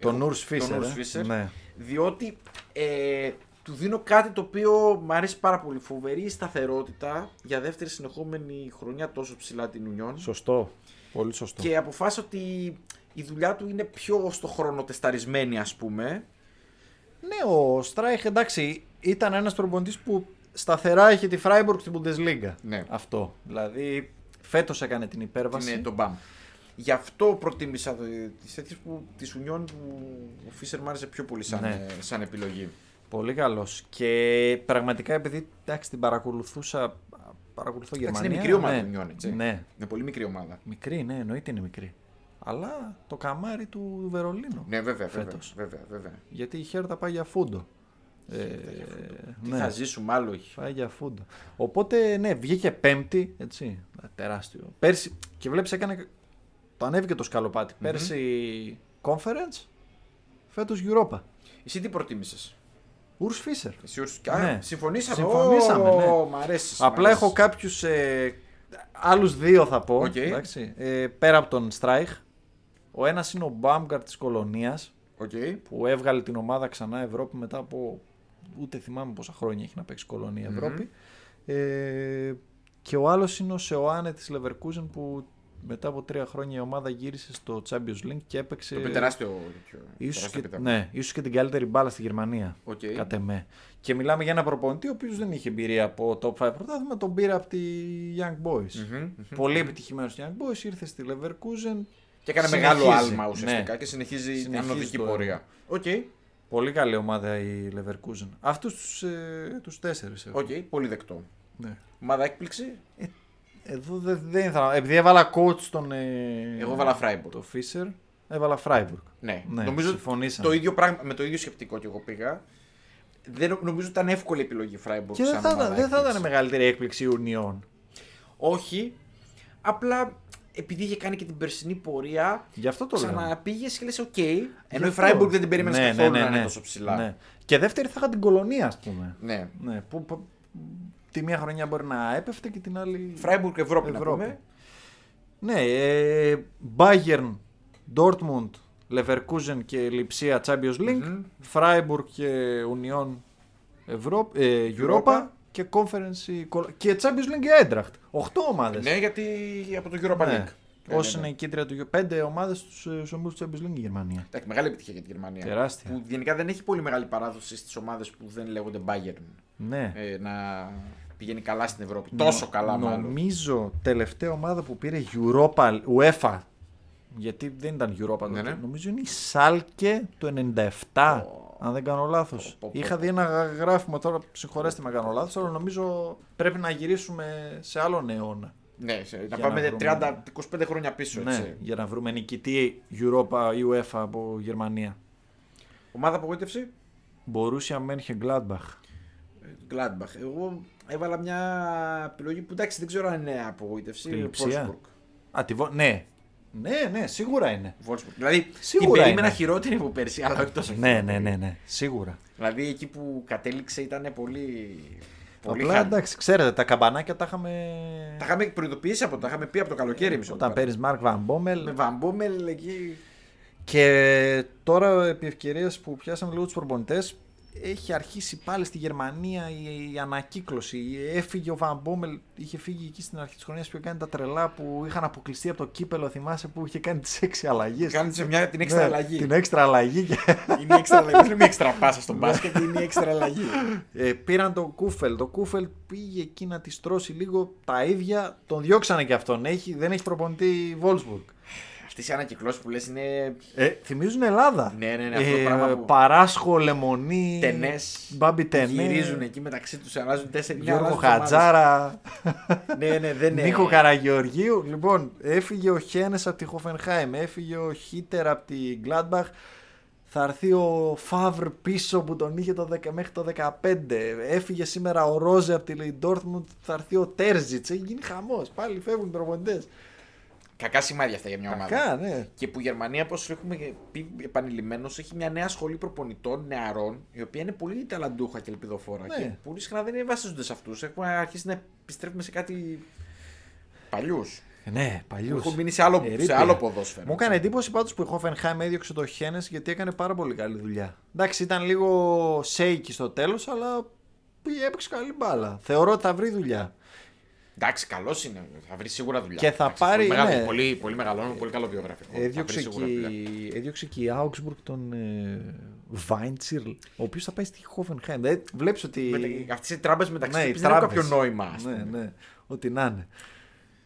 τον Έχω- Νούρς Φίσερ. τον ε. Urs Fischer. Ναι. Διότι ε, του δίνω κάτι το οποίο μου αρέσει πάρα πολύ. Φοβερή σταθερότητα για δεύτερη συνεχόμενη χρονιά τόσο ψηλά την Ουνιόν. Σωστό. Πολύ σωστό. Και αποφάσισα ότι η δουλειά του είναι πιο στο χρόνο τεσταρισμένη, ας πούμε. Ναι, ο Στράιχ εντάξει ήταν ένας προπονητής που σταθερά είχε τη Φράιμπουργκ στην Bundesliga. Ναι. Αυτό. Δηλαδή φέτος έκανε την υπέρβαση. Είναι το μπαμ. Γι' αυτό προτίμησα το- τις τέτοιες που της Ουνιόν που ο Φίσερ μου άρεσε πιο πολύ σαν, Ναι. ε, σαν επιλογή. Πολύ καλός. Και πραγματικά επειδή εντάξει, την παρακολουθούσα. Παρακολουθώ Εντάξει, Γερμανία. είναι μικρή ομάδα ναι. η Ουνιόν, έτσι. Ναι. Είναι πολύ μικρή ομάδα. Μικρή, ναι, εννοείται είναι μικρή. Αλλά το καμάρι του Βερολίνου. Ναι, βέβαια, βέβαια. Φέτος. βέβαια, βέβαια. Γιατί η Χέρτα πάει για φούντο. Ε, Τι ναι. θα ζήσουμε άλλο έχει. Πάει για φούντο. Οπότε, ναι, βγήκε πέμπτη, έτσι, τεράστιο. Πέρσι, και βλέπεις έκανε, το ανέβηκε το σκαλοπάτι Πέρσι conference, φέτος Europa. Εσύ τι προτίμησες; Ουρς Φίσερ. Εσύ ως... Ναι. Α, συμφωνήσαμε. Συμφωνήσαμε, Ω, ναι. Μ' αρέσει. Απλά έχω κάποιους ε, άλλους δύο θα πω. Οκ. εντάξει, ε, πέρα από τον Στράιχ. Ο ένας είναι ο Μπάουμγκαρτ της Κολωνίας Okay. που έβγαλε την ομάδα ξανά Ευρώπη μετά από ούτε θυμάμαι πόσα χρόνια έχει να παίξει Κολωνία Ευρώπη. Ε, και ο άλλος είναι ο Σεωάνε της Leverkusen που μετά από τρία χρόνια η ομάδα γύρισε στο Champions League και έπαιξε Το είπε τεράστιο. τέτοιο, ίσως τεράστιο και, επιτεύγμα. ναι, ίσως και την καλύτερη μπάλα στη Γερμανία. Οκ. Κατ' εμέ. Και μιλάμε για ένα προπονητή ο οποίος δεν είχε εμπειρία από top 5 πρωτάθλημα, τον πήρε από τη Young Boys. Μμμ, μμμ. Πολύ επιτυχημένος στη Young Boys, ήρθε στη Leverkusen. Και έκανε Συνεχίζει. μεγάλο άλμα ουσιαστικά Ναι. και συνεχίζει, την Συνεχίζει ανοδική το- πορεία. Οκ, Πολύ καλή ομάδα η Leverkusen. Αυτούς τους, ε, τους τέσσερις έχω. οκ, πολύ δεκτό. Ναι. Ομάδα έκπληξη; Εδώ δεν, δεν ήθελα. Επειδή έβαλα coach τον. Ε, Εγώ έβαλα Freiburg. Το Fischer. Έβαλα Freiburg. Ναι, Ναι, νομίζω συμφωνήσαμε. το ίδιο πράγμα, με το ίδιο σκεπτικό και εγώ πήγα. Δεν, νομίζω ότι ήταν εύκολη επιλογή η Freiburg. Και δεν σαν θα, ομάδα ήταν- δεν θα ήταν έκπληξη. μεγαλύτερη έκπληξη η Union. Όχι. Απλά επειδή είχε κάνει και την περσινή πορεία, Γι' αυτό το λέω. ξαναπήγες και λες: Οκ. Ενώ Γι' η αυτό. Freiburg δεν την περίμενες Ναι, καθόλου ναι, ναι, να είναι ναι. τόσο ψηλά. Ναι. Και δεύτερη θα είχα την Κολωνία, ας πούμε. ναι. Ναι, που, που- τη μία χρονιά μπορεί να έπεφτε και την άλλη. Freiburg Ευρώπη, να Ευρώπη. πούμε. Ναι, ε, Bayern, Dortmund, Leverkusen και Lipsia Champions League, Μμμ. Freiburg και Union Ευρώ, ε, Europa, Europa. και Conference η Κολο- και Champions League και Eintracht. Οχτώ ομάδες. Ναι, γιατί από το Europa Ναι. League. Ναι, Όσοι ναι, ναι. είναι η κίτρια του Euro- πέντε ομάδες στους, ε, στους ομίλους του Champions League η Γερμανία. Εντάξει, μεγάλη επιτυχία για τη Γερμανία. Τεράστια. Που γενικά δεν έχει πολύ μεγάλη παράδοση στις ομάδες που δεν λέγονται Bayern. Ναι. Ε, να πηγαίνει καλά στην Ευρώπη. Τόσο καλά, μάλλον. Νομίζω τελευταία ομάδα που πήρε Europa, UEFA, γιατί δεν ήταν Europa τότε, Ναι, ναι. νομίζω είναι η Σάλκε το 97, αν δεν κάνω λάθος. Πω, πω, πω. Είχα δει ένα γράφημα τώρα, συγχωρέστε με κάνω λάθος, αλλά νομίζω πρέπει να γυρίσουμε σε άλλον αιώνα. Ναι, σε- να Για πάμε να βρούμε. 30-25 χρόνια πίσω. Έτσι. Ναι, για να βρούμε νικητή Europa ή UEFA από Γερμανία. Ομάδα απογοήτευση; Borussia Mönchengladbach. Gladbach. Εγώ έβαλα μια επιλογή που εντάξει δεν ξέρω αν είναι απογοήτευση. Τη Λειψία. Wolfsburg. Α, τη Βο- ναι. Ναι, ναι, σίγουρα είναι. Wolfsburg. Δηλαδή Σίγουρα την περίμενα είναι. χειρότερη από πέρσι, αλλά όχι τόσο Ναι, χειρότερη. ναι, ναι, ναι, σίγουρα. Δηλαδή εκεί που κατέληξε ήταν πολύ. πολύ Απλά hard. εντάξει, ξέρετε, τα καμπανάκια τα είχαμε. Τα είχαμε προειδοποιήσει από τα είχαμε πει από το καλοκαίρι εμείς Όταν εδώ πέρα. παίρνεις Μάρκ Βαν Μπόμελ. Με Βαμπόμελ εκεί. Και τώρα, επί ευκαιρίας που πιάσαμε λίγο τους προπονητές, έχει αρχίσει πάλι στη Γερμανία η, η ανακύκλωση. Έφυγε ο Βαν Μπόμελ, είχε φύγει εκεί στην αρχή της χρονιάς που είχε κάνει τα τρελά που είχαν αποκλειστεί από το κύπελο. Θυμάσαι που είχε κάνει τις έξι αλλαγές. Κάνει σε μια την έξτρα αλλαγή. Ναι, Την έξτρα αλλαγή. και- Είναι η έξτρα αλλαγή. Δεν είναι η έξτρα πάσα στο μπάσκετ, είναι η έξτρα αλλαγή. Ε, πήραν τον Κούφελ. Το Κούφελ πήγε εκεί να τη τρώσει λίγο τα ίδια. Τον διώξανε και αυτόν. Έχει, δεν έχει προπονητή η Wolfsburg. Αυτές οι ανακυκλώσεις που λες είναι Ε, θυμίζουν Ελλάδα. Ναι, ναι, ναι, αυτό το πράγμα που- Παράσχο, Λεμονή. τενές. Μπάμπι Τενές. Γυρίζουν εκεί μεταξύ τους, αλλάζουν τέσσερι μια Γιώργο αλλάζουν τις ομάδες. Χατζάρα. Ναι, ναι, δεν είναι. Νίκο Καραγεωργίου. Λοιπόν, έφυγε ο Χένες από τη Χοφενχάιμ. Έφυγε ο Χίτερ από τη Γκλάντμπαχ. Θα έρθει ο Φαύρ πίσω που τον είχε το 10, μέχρι το 15. Έφυγε σήμερα ο Ρόζε από τη Ντόρτμουντ. Θα έρθει ο Τέρζιτς. Έχει γίνει χαμός. Πάλι φεύγουν οι προπονητές. Κακά σημάδια αυτά για μια ομάδα. Κακά, ναι. Και που η Γερμανία, όπως έχουμε πει επανειλημμένως, έχει μια νέα σχολή προπονητών νεαρών, η οποία είναι πολύ ταλαντούχα και ελπιδοφόρα. Ναι. Και πολύ συχνά δεν βασίζονται σε αυτούς. Έχουμε αρχίσει να επιστρέφουμε σε κάτι παλιούς. Ναι, παλιούς. Έχουν μείνει σε άλλο, σε άλλο ποδόσφαιρο. Μου έκανε εντύπωση πάντως που η Hoffenheim έδιωξε το Χένες γιατί έκανε πάρα πολύ καλή δουλειά. Εντάξει, ήταν λίγο σέικι στο τέλος, αλλά πήγε έπαιξε καλή μπάλα. Θεωρώ ότι θα βρει δουλειά. Εντάξει, καλός είναι. Θα βρει σίγουρα δουλειά. Και θα Εντάξει, πάρει, Πολύ, μεγάλο, ναι. πολύ, πολύ μεγάλο, πολύ καλό βιογραφικό. Θα βρει Έδιωξε σίγουρα και, δουλειά. έδιωξε και η Augsburg τον ε, Weinzierl, ο οποίος θα πάει στη Hoffenheim. Δηλαδή, βλέπεις ότι. Με- Αυτές οι τράμπες μεταξύ Ναι, ναι, οι δεν έχουν τράμπες. κάποιο νόημα. ας Ναι, πούμε. ναι. Ό,τι να είναι.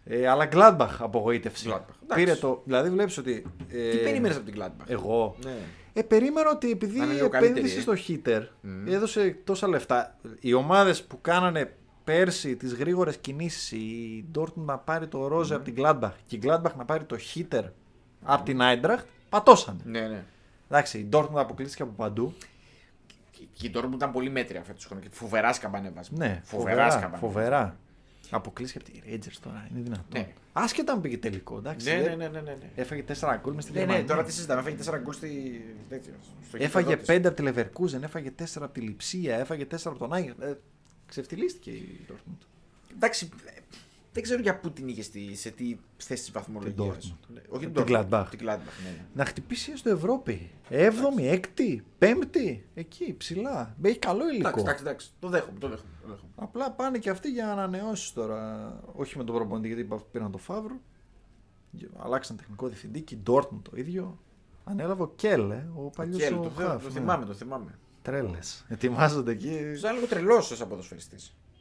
Ε, αλλά Gladbach απογοήτευση. Gladbach, εντάξει. Πήρε το. Δηλαδή βλέπεις ότι. Ε, Τι περίμενες από την Gladbach; Εγώ. Ναι. Ε, περίμενα ότι επειδή Να είναι λίγο καλύτερη, επένδυσε ε. στο Hitter, έδωσε τόσα λεφτά. Οι ομάδες που κάνανε πέρσι τις γρήγορες κινήσεις, η Dortmund να πάρει το Ρόζε από την Gladbach και η Gladbach να πάρει το Hitter από την Eintracht, πατώσανε. Ναι, ναι. Εντάξει, η Dortmund αποκλείστηκε από παντού. Και- Και η Dortmund ήταν πολύ μέτρια φέτος χρόνο και φοβερά σκαμπανέβασμα. Ναι, φοβερά φοβερά. σκαμπανέβασμα. Αποκλείστηκε από τη Rangers τώρα, είναι δυνατόν. Ναι. Άσχετα αν πήγε τελικό, εντάξει. Ναι, δεν- ναι, ναι, ναι, ναι. ναι. Έφαγε 4 γκολ μες στη Ναι, ναι, Γερμανία. τώρα τι συζητάμε. Έφαγε 4 γκολ στη. τέτοιο, στο Έφαγε γήπεδο της. 5 από τη Leverkusen, έφαγε 4 από τη Λιψία, έφαγε 4 από τον Άγιο. Ε, ξεφτυλίστηκε η Dortmund. Εντάξει, ε, δεν ξέρω για πού την είχε στη, σε τι θέση της βαθμολογίας. Dortmund. Όχι Την την Gladbach. Την Gladbach, ναι. Να χτυπήσει στο Ευρώπη. 7η, 6η, 5η. Εκεί ψηλά. Έχει καλό υλικό. Εντάξει, εντάξει, εντάξει. Το δέχομαι, το δέχομαι. Το δέχομαι. Απλά πάνε και αυτοί για ανανεώσεις τώρα. Όχι με τον προπονητή γιατί είπα, πήραν το Φαύρο. Αλλάξαν τεχνικό διευθυντή και η Dortmund το ίδιο. Ανέλαβε ο Κέλε, ο παλιός Κέλ, ο το, θε- Χαφ, το ναι. θυμάμαι, το θυμάμαι. Τρέλες. Ετοιμάζονται εκεί. Ήταν λίγο τρελός ως ποδοσφαιριστή.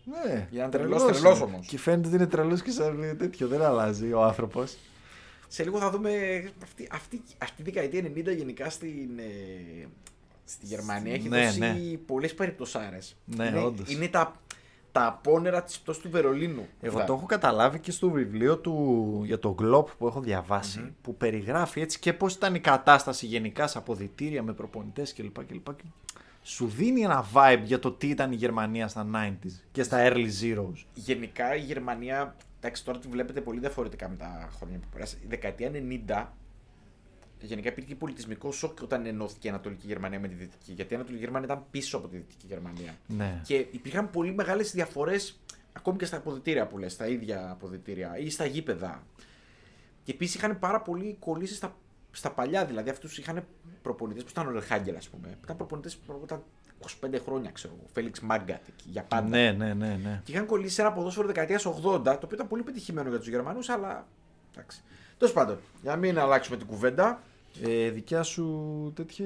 Ναι, Για να είναι τρελός, τρελός τρελός είναι. όμως. Και φαίνεται ότι είναι τρελός και σαν τέτοιο. Δεν αλλάζει ο άνθρωπος. Σε λίγο θα δούμε αυτή, αυτή, αυτή η δεκαετία 90 γενικά στην, ε, στη Γερμανία έχει Ναι, δώσει ναι. πολλές περιπτωσάρες. Ναι, είναι, όντως. είναι τα, τα απόνερα της πτώσης του Βερολίνου. Εγώ Αυτά. το έχω καταλάβει και στο βιβλίο του για το Glop που έχω διαβάσει, που περιγράφει έτσι και πώς ήταν η κατάσταση γενικά σε αποδητήρια με προπονητές κλπ. κλπ. Και Σου δίνει ένα vibe για το τι ήταν η Γερμανία στα 90s και στα early zeros. Γενικά η Γερμανία, εντάξει τώρα τη βλέπετε πολύ διαφορετικά με τα χρόνια που πέρασε. Η δεκαετία 90 γενικά υπήρχε πολιτισμικό σοκ όταν ενώθηκε η Ανατολική Γερμανία με τη Δυτική. Γιατί η Ανατολική Γερμανία ήταν πίσω από τη Δυτική Γερμανία. Ναι. Και υπήρχαν πολύ μεγάλες διαφορές ακόμη και στα αποδητήρια που λες, στα ίδια αποδητήρια ή στα γήπεδα. Και επίσης είχαν πάρα πολύ κολλήσεις στα, στα παλιά. Δηλαδή αυτούς είχαν προπονητές που ήταν ο Ρεχάγκελ, ας πούμε. Ήταν προπονητές που ήταν 25 χρόνια, ξέρω εγώ. Φέληξ Μάγκατ εκεί, για πάντα. Ναι, ναι, ναι, ναι. Και είχαν κολλήσει σε ένα ποδόσφαιρο δεκαετίας 80, το οποίο ήταν πολύ πετυχημένο για τους Γερμανούς, αλλά. Εντάξει. Τέλος πάντων, για να μην αλλάξουμε την κουβέντα. Ε, δικιά σου τέτοια.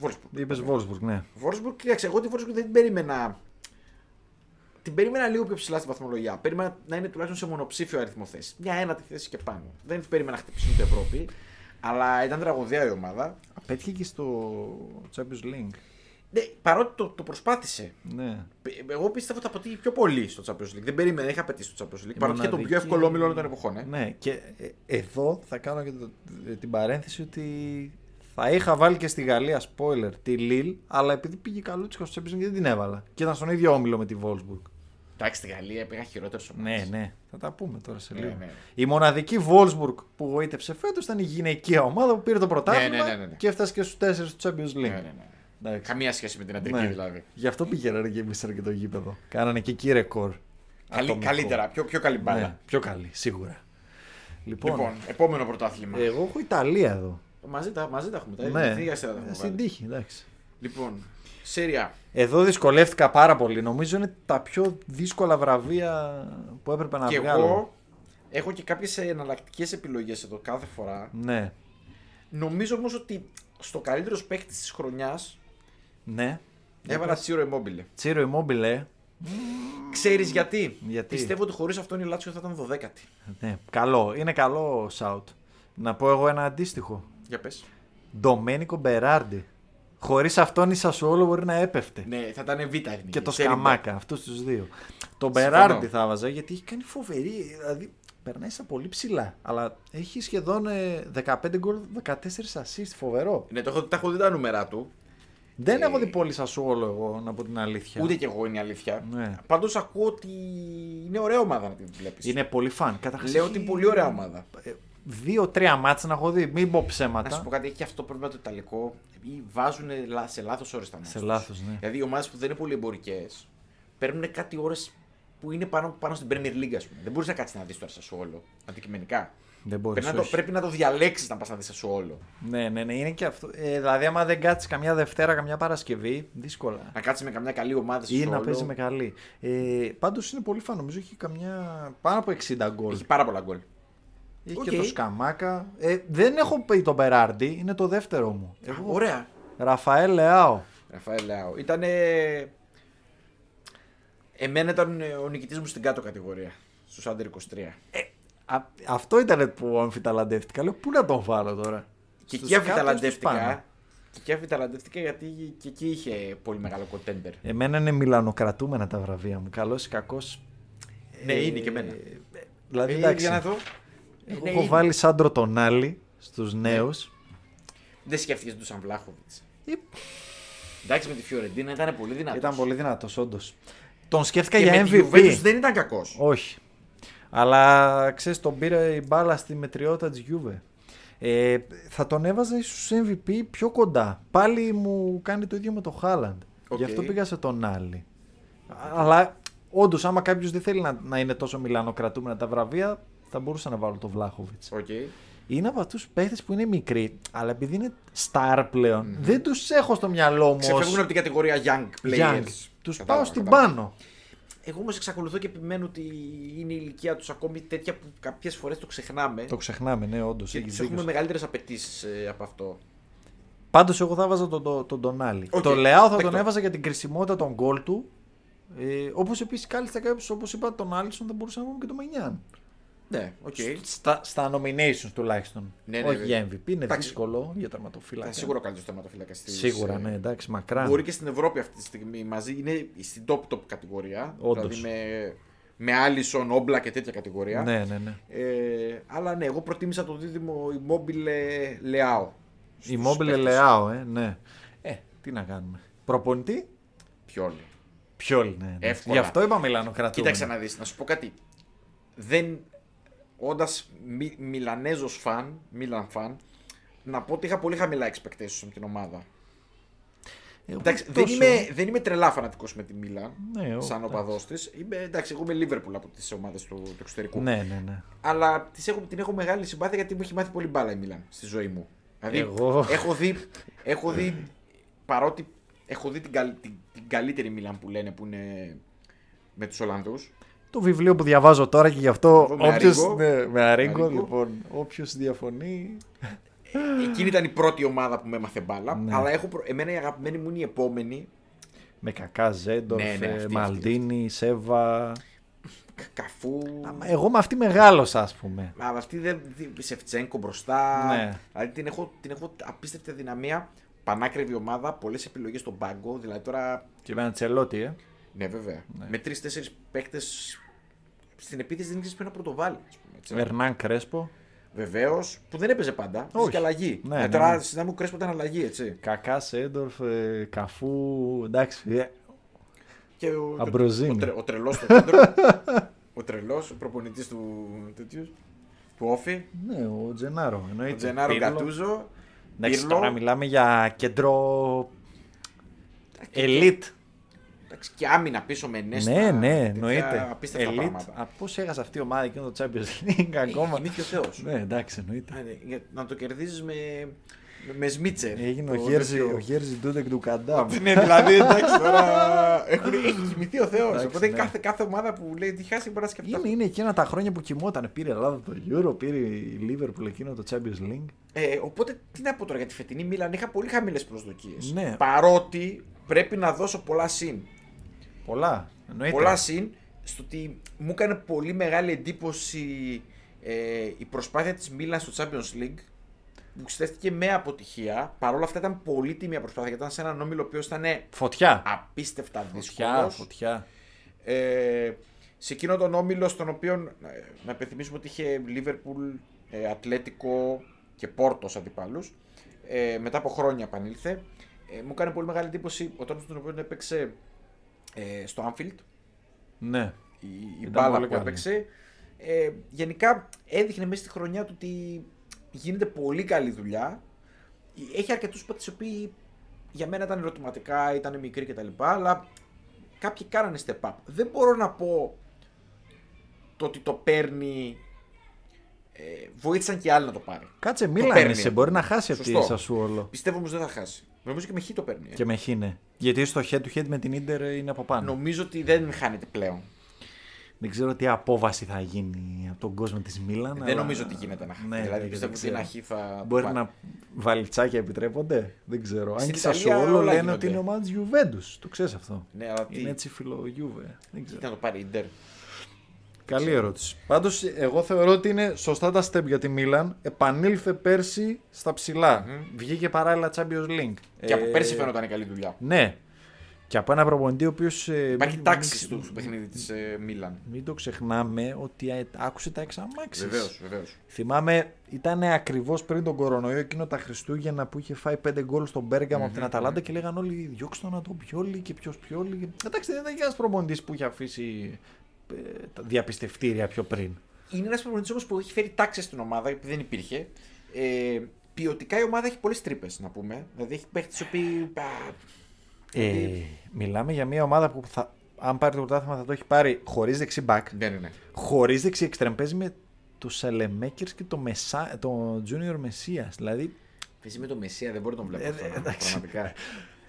Wolfsburg. Είπες Wolfsburg, ναι. Wolfsburg, κοίταξε, εγώ τη Wolfsburg δεν την περίμενα. Την περίμενα λίγο πιο ψηλά στην βαθμολογία. Περίμενα να είναι τουλάχιστον σε μονοψήφιο αριθμό θέσης. Μια ένατη θέση και πάνω. Δεν την περίμενα να χτυπήσει την Ευρώπη. Αλλά ήταν τραγωδία η ομάδα. Απέτυχε και στο Champions League. Ναι, παρότι το, το προσπάθησε. Ναι. Πε- Εγώ πίστευα ότι θα αποτύχει πιο πολύ στο Champions League. Δεν περίμενα, δεν είχα πετύχει στο Champions League. Η Παρότι είχε τον πιο μοναδική- εύκολο όμιλο όλων των εποχών. Ε. Ναι, και ε, εδώ θα κάνω και το- ε, την παρένθεση ότι θα είχα βάλει και στη Γαλλία spoiler τη Lille, αλλά επειδή πήγε καλούτσικα στο Champions League δεν την έβαλα. Και ήταν στον ίδιο όμιλο με τη Wolfsburg. Εντάξει, στη Γαλλία πήγα χειρότερε ομάδε. Ναι, ναι, θα τα πούμε τώρα σε Ναι, λίγο. ναι. Η μοναδική Wolfsburg που γοήτευσε φέτος ήταν η γυναικεία ομάδα που πήρε το πρωτάθλημα ναι, ναι, ναι, ναι. και έφτασε και στους 4 του Champions League. Ναι, ναι, ναι. Εντάξει. Καμία σχέση με την αντρική Ναι. δηλαδή. Γι' αυτό πήγαιναν και εμείς και το γήπεδο. Κάνανε και εκεί ρεκόρ. Καλή, Ατομικό. καλύτερα, πιο, πιο καλή μπάλα. Ναι, πιο καλή, σίγουρα. Λοιπόν, Λοιπόν, επόμενο πρωτάθλημα. εγώ έχω Ιταλία εδώ. Μαζί, τα, μαζί τα έχουμε. Τα ναι, ίδια σειρά τα έχουμε στην βάλει. τύχη, εντάξει. Λοιπόν, Σέρια. Εδώ δυσκολεύτηκα πάρα πολύ. Νομίζω είναι τα πιο δύσκολα βραβεία που έπρεπε να Και βγάλω. εγώ έχω και κάποιες εναλλακτικές επιλογές εδώ κάθε φορά. Ναι, Νομίζω όμως ότι στο καλύτερος παίκτη της χρονιάς ναι. έβαλα Τσίρο Immobile. Τσίρο Immobile, Ξέρεις γιατί; Γιατί; Πιστεύω ότι χωρίς αυτόν η Λάτσιο θα ήταν 12η. ναι. Καλό, είναι καλό shout. Να πω εγώ ένα αντίστοιχο. Για πες. Ντομένικο Μπεράρντι. Χωρίς αυτόν η Σασουόλο μπορεί να έπεφτε. Ναι, θα ήταν Β' εθνική. και το Serie B. Σκαμάκα, αυτούς τους δύο. Τον Συμφωνώ. Μπεράρντι θα βάζα γιατί έχει κάνει φοβερή. Δηλαδή περνάει στα πολύ ψηλά. Αλλά έχει σχεδόν ε, 15 γκολ, 14 assist. Φοβερό. Ναι, το έχω, τα έχω δει τα νούμερα του. Δεν Ε, έχω δει πολύ Σασουόλο εγώ, να πω την αλήθεια. Ούτε κι εγώ είναι η αλήθεια. Ναι. Πάντως ακούω ότι είναι ωραία ομάδα να την βλέπεις. Είναι πολύ φαν. Καταρχάς Λέω έχει- ότι είναι πολύ ωραία ομάδα. Ε, δύο-τρία μάτσα να έχω δει. Μην πω ψέματα. Να σου πω κάτι, έχει και αυτό το πρόβλημα το Ιταλικό. Βάζουν σε λάθος ώρες τα μάτια. Σε λάθος, ναι. Δηλαδή οι ομάδες που δεν είναι πολύ εμπορικές παίρνουν κάτι ώρες που είναι πάνω, πάνω στην Premier League, ας πούμε. Δεν μπορείς να κάτσεις να δεις τώρα σε όλο αντικειμενικά. Δεν μπορείς, πρέπει, να το, πρέπει να το διαλέξεις να πας να δεις σε όλο. Ναι, ναι, ναι, είναι και αυτό. Ε, δηλαδή, άμα δεν κάτσεις καμιά Δευτέρα, καμιά Παρασκευή, δύσκολα. Να κάτσεις με καμιά καλή ομάδα Ή να παίζεις με καλή. Ε, Πάντως είναι πολύ φαν, νομίζω έχει καμιά. πάνω από 60 γκολ. Έχει πάρα πολλά γκολ. Έχει okay. και το Σκαμάκα. Ε, δεν έχω πει τον Μπεράρντι, είναι το δεύτερο μου. Εγώ... Ωραία. Ραφαέλ Λεάο. Ραφαέλ Λεάο. Ήταν. Εμένα ήταν ο νικητής μου στην κάτω κατηγορία. Στου άντερ 23. Ε, α, αυτό ήταν που αμφιταλαντεύτηκα. Λέω πού να τον βάλω τώρα; Και εκεί αμφιταλαντεύτηκα. Και εκεί αμφιταλαντεύτηκα γιατί και εκεί είχε πολύ μεγάλο κοντέντερ. Εμένα είναι μιλανοκρατούμενα τα βραβεία μου. Καλός ή κακός. Ναι, ε, είναι και εμένα. Δηλαδή, ε, εντάξει. Για να δω. Εγώ ναι, έχω είναι. βάλει Σάντρο τον Άλλη στου νέους. Δεν σκέφτηκες τον Σαμβλάχοβιτ. Ε... Εντάξει με τη Φιωρεντίνα ήταν πολύ δυνατός. Ήταν πολύ δυνατός, όντως. Τον σκέφτηκα για MVP. δεν ήταν κακός. Όχι. Αλλά ξέρεις, τον πήρε η μπάλα στη μετριότητα της Γιούβε. Ε, θα τον έβαζα ίσως MVP πιο κοντά. Πάλι μου κάνει το ίδιο με το Χάλαντ. Okay. Γι' αυτό πήγα σε τον Άλλη. Αλλά όντως, άμα κάποιος δεν θέλει να, να είναι τόσο μιλανοκρατούμενα τα βραβεία, θα μπορούσα να βάλω τον Βλάχοβιτς. Okay. Είναι από αυτούς του παίχτες που είναι μικροί, αλλά επειδή είναι star πλέον, mm-hmm. δεν τους έχω στο μυαλό μου. Ξεφεύγουν από την κατηγορία young players. Young. Του πάω στην πάνω. Εγώ όμως εξακολουθώ και επιμένω ότι είναι η ηλικία τους ακόμη τέτοια που κάποιες φορές το ξεχνάμε. Το ξεχνάμε, ναι, όντως. Και έχουμε μεγαλύτερες απαιτήσεις ε, από αυτό. Πάντως, εγώ θα βάζα τον το, το, τον Άλλη. Okay. Το Λεάο θα τον έβαζα για την κρισιμότητα των γκολ του. Ε, όπως επίσης κάλιστα κάποιο, όπως είπα, τον Άλισον θα μπορούσε να πούμε και τον Μενιάν. Ναι, okay. Στα, στα nominations τουλάχιστον. Ναι, ναι, Όχι ναι, για MVP, είναι εντάξει. δύσκολο για τερματοφύλακα. Σίγουρα ο καλύτερος τερματοφύλακας Σίγουρα, ναι, εντάξει, μακράν. Μπορεί και στην Ευρώπη αυτή τη στιγμή μαζί είναι στην top top κατηγορία. Όντως. Δηλαδή με, με Άλισον, Όμπλα και τέτοια κατηγορία. Ναι, ναι, ναι. Ε, αλλά ναι, εγώ προτίμησα το δίδυμο Immobile Leao. Immobile Leao, ε, ναι. Ε, τι να κάνουμε. Προπονητή; Πιόλι. Πιόλι, ναι. ναι. Εύκολα. Γι' αυτό είπα Μιλάνο κρατούμε. Κοίταξε να δεις, να σου πω κάτι. Δεν όντας μι, Μιλανέζος φαν, Μίλαν φαν, να πω ότι είχα πολύ χαμηλά expectations με την ομάδα. Ε, εντάξει, δεν, είμαι, δεν είμαι τρελά φανατικός με τη Μίλαν, ναι, σαν οπαδός της. Εντάξει, εγώ είμαι Liverpool από τις ομάδες του, του εξωτερικού. Ναι, ναι, ναι. Αλλά τις έχω, την έχω μεγάλη συμπάθεια γιατί μου έχει μάθει πολύ μπάλα η Μίλαν στη ζωή μου. Δηλαδή, εγώ... έχω, δει, έχω δει, παρότι έχω δει την, την, την καλύτερη Μίλαν που λένε που είναι με τους Ολλανδούς το βιβλίο που διαβάζω τώρα και γι' αυτό. Όποιο. Ναι, με αρίγκο, λοιπόν. Όποιος διαφωνεί. Εκείνη ήταν η πρώτη ομάδα που με έμαθε μπάλα. Ναι. Αλλά έχω, εμένα η αγαπημένη μου είναι η επόμενη. Με κακά Ζέντορφ, ναι, ναι, Μαλτίνη, Σέβα. Καφού. Εγώ με αυτή μεγάλωσα, ας πούμε. Μα με αυτή δεν. Σεφτσέγκο μπροστά. Ναι. Δηλαδή την έχω, την έχω απίστευτη δυναμία. Πανάκριβη ομάδα, πολλές επιλογές στον πάγκο. Δηλαδή τώρα. Και με ένα τσελότη, ε. Ναι, βέβαια. Ναι. Με τρει-τέσσερι παίκτες στην επίθεση δεν ξέρεις να πρωτοβάλει. Ερνάν Κρέσπο. Βεβαίως, που δεν έπαιζε πάντα. Όχι. και αλλαγή. Ναι, ε, ναι, τώρα ναι. μου Κρέσπο ήταν αλλαγή, έτσι. Κακά Σέντορφ, ε, Καφού. Εντάξει. Ε. Και ο, Αμπροζίνη. Ο, τρε, ο τρελός στο κέντρο. ο τρελός, ο προπονητής του τέτοιους. Του Όφη. Ναι, ο Τζενάρο. Εννοείται. Ο Τζενάρο Γκατούζο. Εντάξει, τώρα μιλάμε για κέντρο. Ελίτ Εντάξει, και άμυνα πίσω με νέστα. Ναι, ναι, εννοείται. Απίστευτα Elite. πράγματα. Πώς έχασε αυτή η ομάδα εκείνο το Champions League ακόμα; Είναι ο Θεός. Ναι, εντάξει, εννοείται. Ναι, να το κερδίζεις με, με Σμίτσερ. Έγινε ο Γέρζι, ο Γέρζι Ντούντεκ του Καντάμ. ναι, δηλαδή εντάξει τώρα. Έχει κοιμηθεί ο Θεός. Οπότε ναι. κάθε, κάθε ομάδα που λέει τι χάσει μπορεί να σκεφτεί. Είναι, είναι εκείνα τα χρόνια που κοιμόταν. Πήρε η Ελλάδα το Euro, πήρε η Liverpool εκείνο το Champions League. Ε, οπότε τι να πω τώρα για τη φετινή Μίλαν. Είχα πολύ χαμηλές προσδοκίες. Ναι. Παρότι πρέπει να δώσω πολλά συν. Πολλά. Εννοείται. Πολλά συν στο ότι μου έκανε πολύ μεγάλη εντύπωση ε, η προσπάθεια της Μίλαν στο Champions League που ξεστέθηκε με αποτυχία. Παρ' όλα αυτά ήταν πολύτιμη προσπάθεια γιατί ήταν σε έναν όμιλο ο οποίος ήταν φωτιά. απίστευτα δύσκολος. Φωτιά, φωτιά. Ε, σε εκείνο τον όμιλο στον οποίο ε, να υπενθυμίσουμε ότι είχε Λίβερπουλ, ε, Ατλέτικο και Πόρτος αντιπάλους. Ε, μετά από χρόνια επανήλθε. Ε, μου έκανε πολύ μεγάλη εντύπωση ο τρόπο τον οποίο έπαιξε ε, στο Anfield. Ναι. Η, η μπάλα που έπαιξε. Ε, γενικά έδειχνε μέσα στη χρονιά του ότι γίνεται πολύ καλή δουλειά. Έχει αρκετούς παίκτες οι οποίοι για μένα ήταν ερωτηματικά, ήταν μικροί κτλ. Αλλά κάποιοι κάνανε step up. Δεν μπορώ να πω το ότι το παίρνει. Ε, βοήθησαν και άλλοι να το πάρει. Κάτσε, Το μίλα παίρνει. σε μπορεί να χάσει από τη Σωστό. Σασουόλο. Πιστεύω όμως δεν θα χάσει. Νομίζω και με χ το παίρνει. ε. Και με χίνε. Γιατί στο head to head με την Ίντερ είναι από πάνω. Νομίζω ότι δεν χάνεται πλέον. Δεν ξέρω τι απόβαση θα γίνει από τον κόσμο της Μίλαν. δεν αλλά- νομίζω ότι γίνεται να χάσει. Ναι, δηλαδή δεν πιστεύω ότι ξέρω. ένα χ θα. Μπορεί πάρει. να βαλιτσάκια επιτρέπονται; Δεν ξέρω. Αν Στην και Ιταλία Σασουόλο όλα λένε γίνονται. ότι είναι ομάδας τη Γιουβέντους. Το ξέρεις αυτό. Ναι, αλλά τι. Είναι έτσι φιλογιούβε. Δεν Τι ξέρω. να το πάρει η Ιντερ. Καλή ερώτηση. Πάντως, εγώ θεωρώ ότι είναι σωστά τα step για τη Μίλαν. Επανήλθε πέρσι στα ψηλα Βγήκε παράλληλα Champions League. Και από Ε, πέρσι φαίνονταν καλή δουλειά. Ναι. Και από ένα προπονητή ο οποίος. Υπάρχει τάξη στο, στο παιχνίδι της Μίλαν. Μην το ξεχνάμε ότι ε, άκουσε τα εξαμάξεις. Βεβαίως, βεβαίως. Θυμάμαι, ήταν ακριβώς πριν τον κορονοϊό εκείνο τα Χριστούγεννα που είχε φάει 5 γκολ στον Μπέργαμο από την Αταλάντα και λέγαν όλοι διώξτε τον να τον πιόλι και ποιος πιόλι. Εντάξει, δεν ήταν και ένας προπονητής που είχε αφήσει ε, τα διαπιστευτήρια πιο πριν. Είναι ένας προπονητής όμως που έχει φέρει τάξη στην ομάδα που δεν υπήρχε. Ε, ποιοτικά η ομάδα έχει πολλές τρύπες να πούμε. Δηλαδή έχει παίχτες οι οποίοι. α, Ε, μιλάμε για μια ομάδα που θα, αν πάρει το πρωτάθλημα θα το έχει πάρει χωρίς δεξί μπακ, Ναι, ναι, ναι. χωρίς δεξί εξτρεμ. Παίζει με τους Σελεμέκερ και το, Μεσά, το Junior Messias. Δηλαδή Εσύ με το Μεσία δεν μπορεί να τον βλέπω Ε, αυτό. εντάξει. Πραγματικά.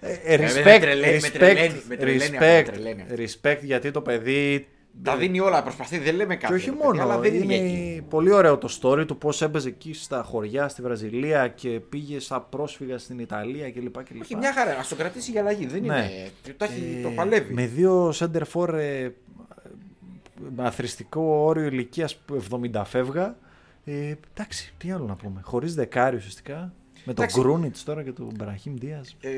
Ε, Ε, respect, με τρελαίνει, με respect, τρελαίνει, με τρελαίνει αυτό, με respect, τρελαίνει αυτό. respect, γιατί το παιδί. Τα δίνει όλα, προσπαθεί, δεν λέμε κάτι. Και όχι ρε παιδί, μόνο, αλλά δεν είναι είναι εκεί. πολύ ωραίο το story του πώς έπαιζε εκεί στα χωριά στη Βραζιλία και πήγε σαν πρόσφυγα στην Ιταλία κλπ. κλπ. Όχι, μια χαρά. Α το κρατήσει για αλλαγή. Δεν Ναι. είναι. Το, έχει, Ε, το παλεύει. Με δύο center for ε, με αθρηστικό όριο ηλικίας 70 φεύγα. Ε, εντάξει, τι άλλο να πούμε. Χωρίς δεκάρι ουσιαστικά. Με τον Εντάξει. Γκρούνιτς τώρα και τον Μπραχήμ Δίας. Ε,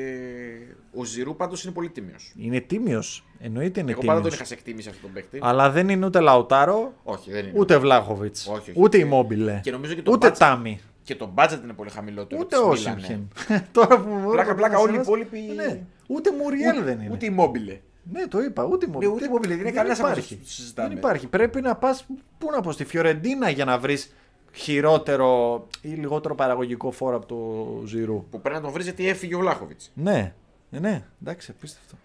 ο Ζηρού πάντως είναι πολύ τίμιος. Είναι τίμιος. Εννοείται είναι Εγώ πάντα τον τίμιος. είχα σε εκτίμηση αυτόν τον παίκτη. Αλλά δεν είναι ούτε Λαουτάρο, Όχι, δεν είναι. ούτε Βλάχοβιτς. Όχι, όχι. Ούτε Immobile. Και νομίζω και το Ούτε budget- Τάμι. Και το budget είναι πολύ χαμηλότερο. Ούτε της Μίλαν, Όσιμχεν. ναι. Τώρα που Πλάκα, πλάκα, όλοι οι ένας- υπόλοιποι- Ναι. Ούτε Μουριέλ δεν είναι. Ούτε immobile. Ναι, το είπα. Ούτε Immobile. Ναι, ούτε Immobile, δεν είναι κανένας από υπάρχει. αυτούς που συζητάμε. Δεν υπάρχει. Πρέπει να πας. Πού να πω, στη Φιωρεντίνα για να βρεις χειρότερο ή λιγότερο παραγωγικό φόρο από το Ζηρού. Που πρέπει να τον βρεις γιατί έφυγε ο Βλάχοβιτς. Ναι, ναι, ναι, εντάξει, απίστευτο.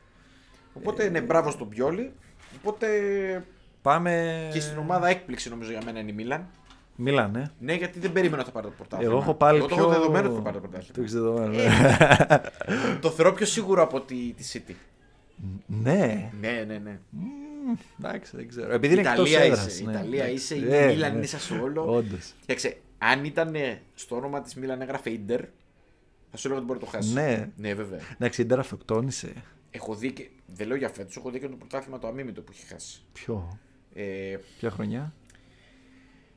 Οπότε ναι, μπράβο στον Πιόλι. Οπότε Πάμε. και στην ομάδα έκπληξη νομίζω για μένα είναι η Μίλαν. Μίλαν, ναι. Ναι, γιατί δεν περίμενα να θα πάρει το πρωτάθλημα. Εγώ έχω πάλι Εγώ το πιο... έχω δεδομένο ότι θα πάρει το Το πρωτάθλημα. έχεις δεδομένο, ναι. Ε, το θεωρώ πιο σίγουρο από τη, τη City. ναι. Ναι, ναι, ναι. Μμμ, Εντάξει, δεν ξέρω. Επειδή είναι εκτός Ιταλία έδρας, είσαι. ναι. Ιταλία είσαι. Η Ναι, Μίλαν ναι. είναι Σασουόλο. Όντως. Κοίταξε, αν ήταν στο όνομα της Μίλαν έγραφε Ιντερ, θα σου έλεγα ότι μπορεί να το χάσει. Ναι. Ναι, βέβαια. Εντάξει, η Ιντερ αυτοκτόνησε. Έχω δει και. Δεν λέω για φέτος, έχω δει και το πρωτάθλημα το αμήμητο που έχει χάσει. Ποιο, Ε, ποια χρονιά;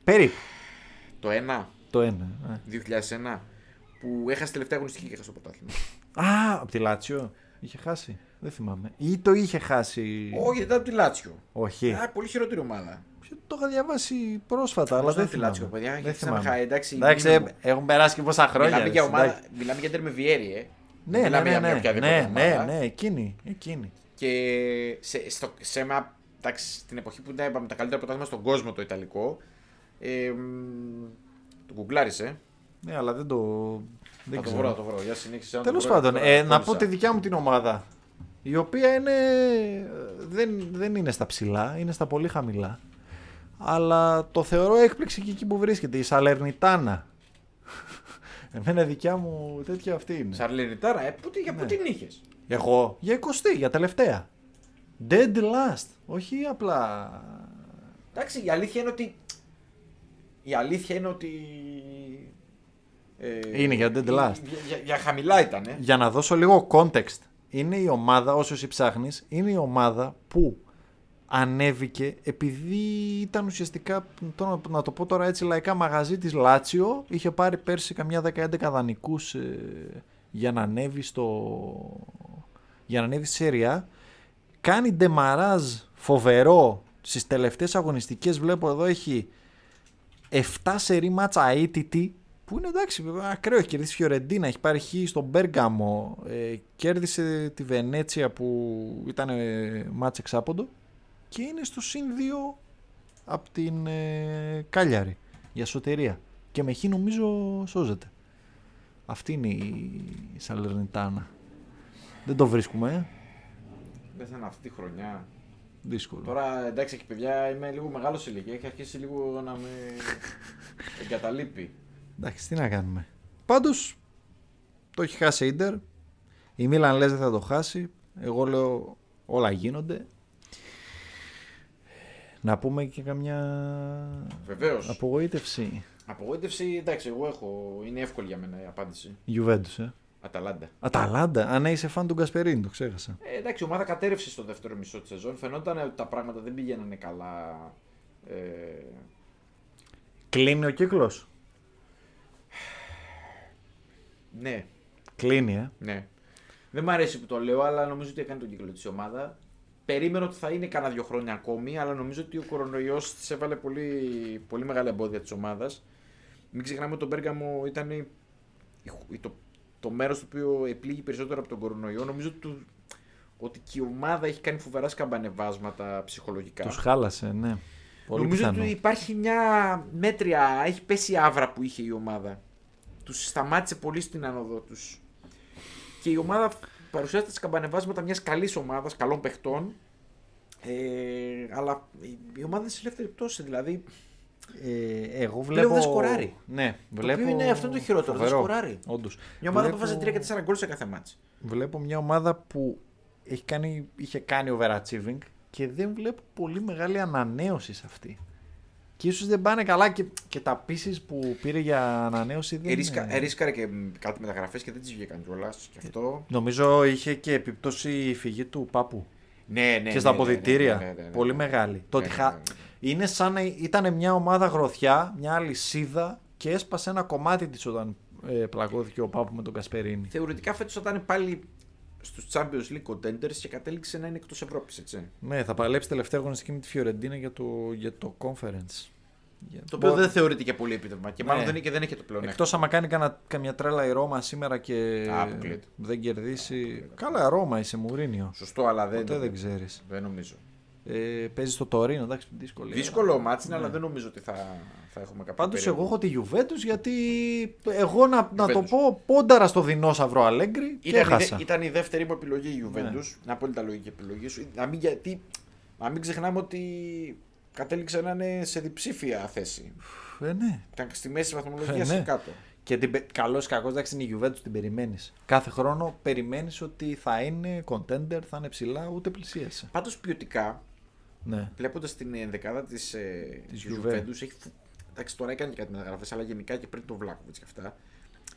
Περίπου. το 1, Το ένα. ε. 2001, που έχασε τελευταία αγωνιστική και έχασε το πρωτάθλημα. Α, από τη Λάτσιο. Είχε χάσει. Δεν θυμάμαι. Ή το είχε χάσει. Όχι, δεν ήταν από τη Λάτσιο. Όχι. Α, πολύ χειρότερη ομάδα. Ποιο το είχα διαβάσει πρόσφατα, αλλά Πώς δεν ήταν τη θυμάμαι. Λάτσιο, παιδιά, δεν γιατί θυμάμαι. σαν χα- εντάξει, Εντάξει, μήνυμο. έχουν περάσει και πόσα χρόνια. μιλάμε, ρε, για ομάδα, εντάξει. μιλάμε για Ιντερ με Βιέρι, ε. Ναι, ναι, μιλάμε ναι, για μια ναι, οποιαδήποτε ναι, ναι, ομάδα. ναι, εκείνη, εκείνη. Και σε, στο, σε ένα, εντάξει, στην εποχή που είπαμε τα καλύτερα πρωτάθλημα στον κόσμο το Ιταλικό, ε, μ, το γκουγκλάρισε. Ναι, αλλά δεν το. Δεν Θα το ξέρω. βρω, θα το βρω. Για συνέχισε. αν το Τέλο βρω, πάντων, τώρα ε, να κόλλησα. πω τη δικιά μου την ομάδα. Η οποία είναι, δεν, δεν είναι στα ψηλά, είναι στα πολύ χαμηλά. Αλλά το θεωρώ έκπληξη και εκεί που βρίσκεται, η Σαλερνιτάνα. Εμένα δικιά μου τέτοια αυτή είναι. Σαρλενιτάρα, ε, πού, τι- για πού Ναι. την είχες; Εγώ για 20, για τελευταία. Dead last, όχι απλά. Εντάξει, η αλήθεια είναι ότι. Η αλήθεια είναι ότι. Ε, Είναι για dead για- last. Για, για, για χαμηλά ήταν. Ε. Για να δώσω λίγο context. Είναι η ομάδα, όσο εσύ ψάχνεις, είναι η ομάδα που ανέβηκε επειδή ήταν ουσιαστικά, το, να το πω τώρα έτσι λαϊκά, μαγαζί της Λάτσιο. Είχε πάρει πέρσι καμιά 10-11 δανεικούς ε, για να ανέβει στο... για να ανέβει στη Σέρια. Κάνει ντεμαράζ φοβερό στις τελευταίες αγωνιστικές. Βλέπω εδώ έχει 7 σερή μάτσα αίτητη που είναι εντάξει, βέβαια, ακραίο. Έχει κερδίσει η Φιωρεντίνα, έχει πάρει χ στον Μπέργαμο, ε, κέρδισε τη Βενέτσια που ήταν ε, μάτσα εξάποντο και είναι στο συν 2 από την ε, Κάλιαρη για σωτερία. Και με χ νομίζω σώζεται. Αυτή είναι η Σαλερνιτάνα. Δεν το βρίσκουμε, ε. Δεν θα είναι αυτή τη χρονιά. Δύσκολο. Τώρα εντάξει και παιδιά είμαι λίγο μεγάλος σε ηλικία. Έχει αρχίσει λίγο να με εγκαταλείπει. Εντάξει, τι να κάνουμε. Πάντως το έχει χάσει η Ιντερ. Η Μίλαν λες δεν θα το χάσει. Εγώ λέω όλα γίνονται. Να πούμε και καμιά Βεβαίως. απογοήτευση. Απογοήτευση, εντάξει, εγώ έχω. Είναι εύκολη για μένα η απάντηση. Juventus, ε. Αταλάντα. Αταλάντα. Αν είσαι φαν του Γκασπερίνη, το ξέχασα. Ε, εντάξει, η ομάδα κατέρευσε στο δεύτερο μισό της σεζόν. Φαινόταν ότι τα πράγματα δεν πηγαίνανε καλά. Ε, Κλείνει ο κύκλος. Ναι, Κλείνει, ε. ναι. Δεν μου αρέσει που το λέω, αλλά νομίζω ότι έκανε τον κύκλο της ομάδα. Περίμενα ότι θα είναι κανένα δύο χρόνια ακόμη, αλλά νομίζω ότι ο κορονοϊός της έβαλε πολύ, πολύ μεγάλη εμπόδια της ομάδας. Μην ξεχνάμε ότι το Μπέργαμο ήταν η- η- το, το μέρος το οποίο επλήγει περισσότερο από τον κορονοϊό. Νομίζω ότι, του- ότι και η ομάδα έχει κάνει φοβερά σκαμπανεβάσματα ψυχολογικά. Τους χάλασε, ναι. Πολύ Νομίζω πιθανό. ότι υπάρχει μια μέτρια, έχει πέσει η άβρα που είχε η ομάδα. Τους σταμάτησε πολύ στην άνοδο τους. Και η ομάδα παρουσιάζεται στα καμπανεβάσματα μιας καλής ομάδας, καλών παιχτών. Ε, αλλά η- η ομάδα είναι σε ελεύθερη πτώση. Δηλαδή Ε, εγώ βλέπω. δεν σκοράρει. Ναι, Το βλέπω. οποίο είναι αυτό είναι το χειρότερο, δεν σκοράρει. Όντως. μια ομάδα Βλέπω- που βάζει 3 και 4 γκολ σε κάθε μάτς. Βλέπω μια ομάδα που έχει κάνει, είχε κάνει overachieving και δεν βλέπω πολύ μεγάλη ανανέωση σε αυτή. Και ίσως δεν πάνε καλά και, και τα πίσει που πήρε για ανανέωση δεν Ερίσκα, είναι. ερίσκαρε και μ, κάτι μεταγραφές και δεν τις βγήκαν κιόλας. Και αυτό. Νομίζω είχε και επίπτωση η φυγή του Πάπου. Ναι, ναι. και στα ναι, ναι, αποδητήρια. ναι, ναι, ναι, ναι, Πολύ ναι. μεγάλη. Το Ναι, ότι ναι, χα- ναι, ναι. Είναι σαν να ήταν μια ομάδα γροθιά, μια αλυσίδα και έσπασε ένα κομμάτι της όταν ε, πλακώθηκε ο Πάπου με τον Γκασπερίνι. Θεωρητικά φέτος θα ήταν πάλι στους Champions League contenders και κατέληξε να είναι εκτός Ευρώπης, έτσι. Ναι, θα παλέψει τελευταία αγωνιστική με τη Φιωρεντίνα για το, για το conference. Για- Το οποίο Μπο- δεν θεωρείται και πολύ επίτευγμα και μάλλον Ναι. δεν, και δεν έχει το πλέον. Εκτός άμα κάνει κανα, καμιά τρέλα η Ρώμα σήμερα και Α, αποκλείεται. δεν κερδίσει. Καλά, Ρώμα είσαι Μουρίνιο. Σωστό, αλλά δεν, Ποτέ δεν ξέρεις. δεν νομίζω. Ε, παίζεις στο Τορίνο, εντάξει, δύσκολο. Δύσκολο ματς είναι, αλλά δεν νομίζω ότι θα, θα έχουμε κάποιο. Πάντως, περίεργο. εγώ έχω τη Juventus γιατί εγώ να, να το Juventus. πω πόνταρα στο δεινόσαυρο Αλέγκρι και Ήταν, η, έχασα. δε- ήταν η δεύτερη μου επιλογή η Juventus. Ναι. Είναι απόλυτα λογική επιλογή σου. Να μην, γιατί, να μην ξεχνάμε ότι κατέληξε να είναι σε διψήφια θέση. Ε, ναι. Ήταν στη μέση βαθμολογίας Ε, ναι. κάτω. Και την, πε- καλός ή κακός, εντάξει, είναι η Juventus, την περιμένεις. Κάθε χρόνο περιμένεις ότι θα είναι contender, θα είναι ψηλά, ούτε πλησίασε. Πάντως ποιοτικά, Ναι. βλέποντας την ενδεκάδα της ε, Της της Juve. Juventus, έχει, φου- εντάξει, τώρα έκανε και κάτι μεταγραφές, αλλά γενικά και πριν το Βλάκοβιτ και αυτά.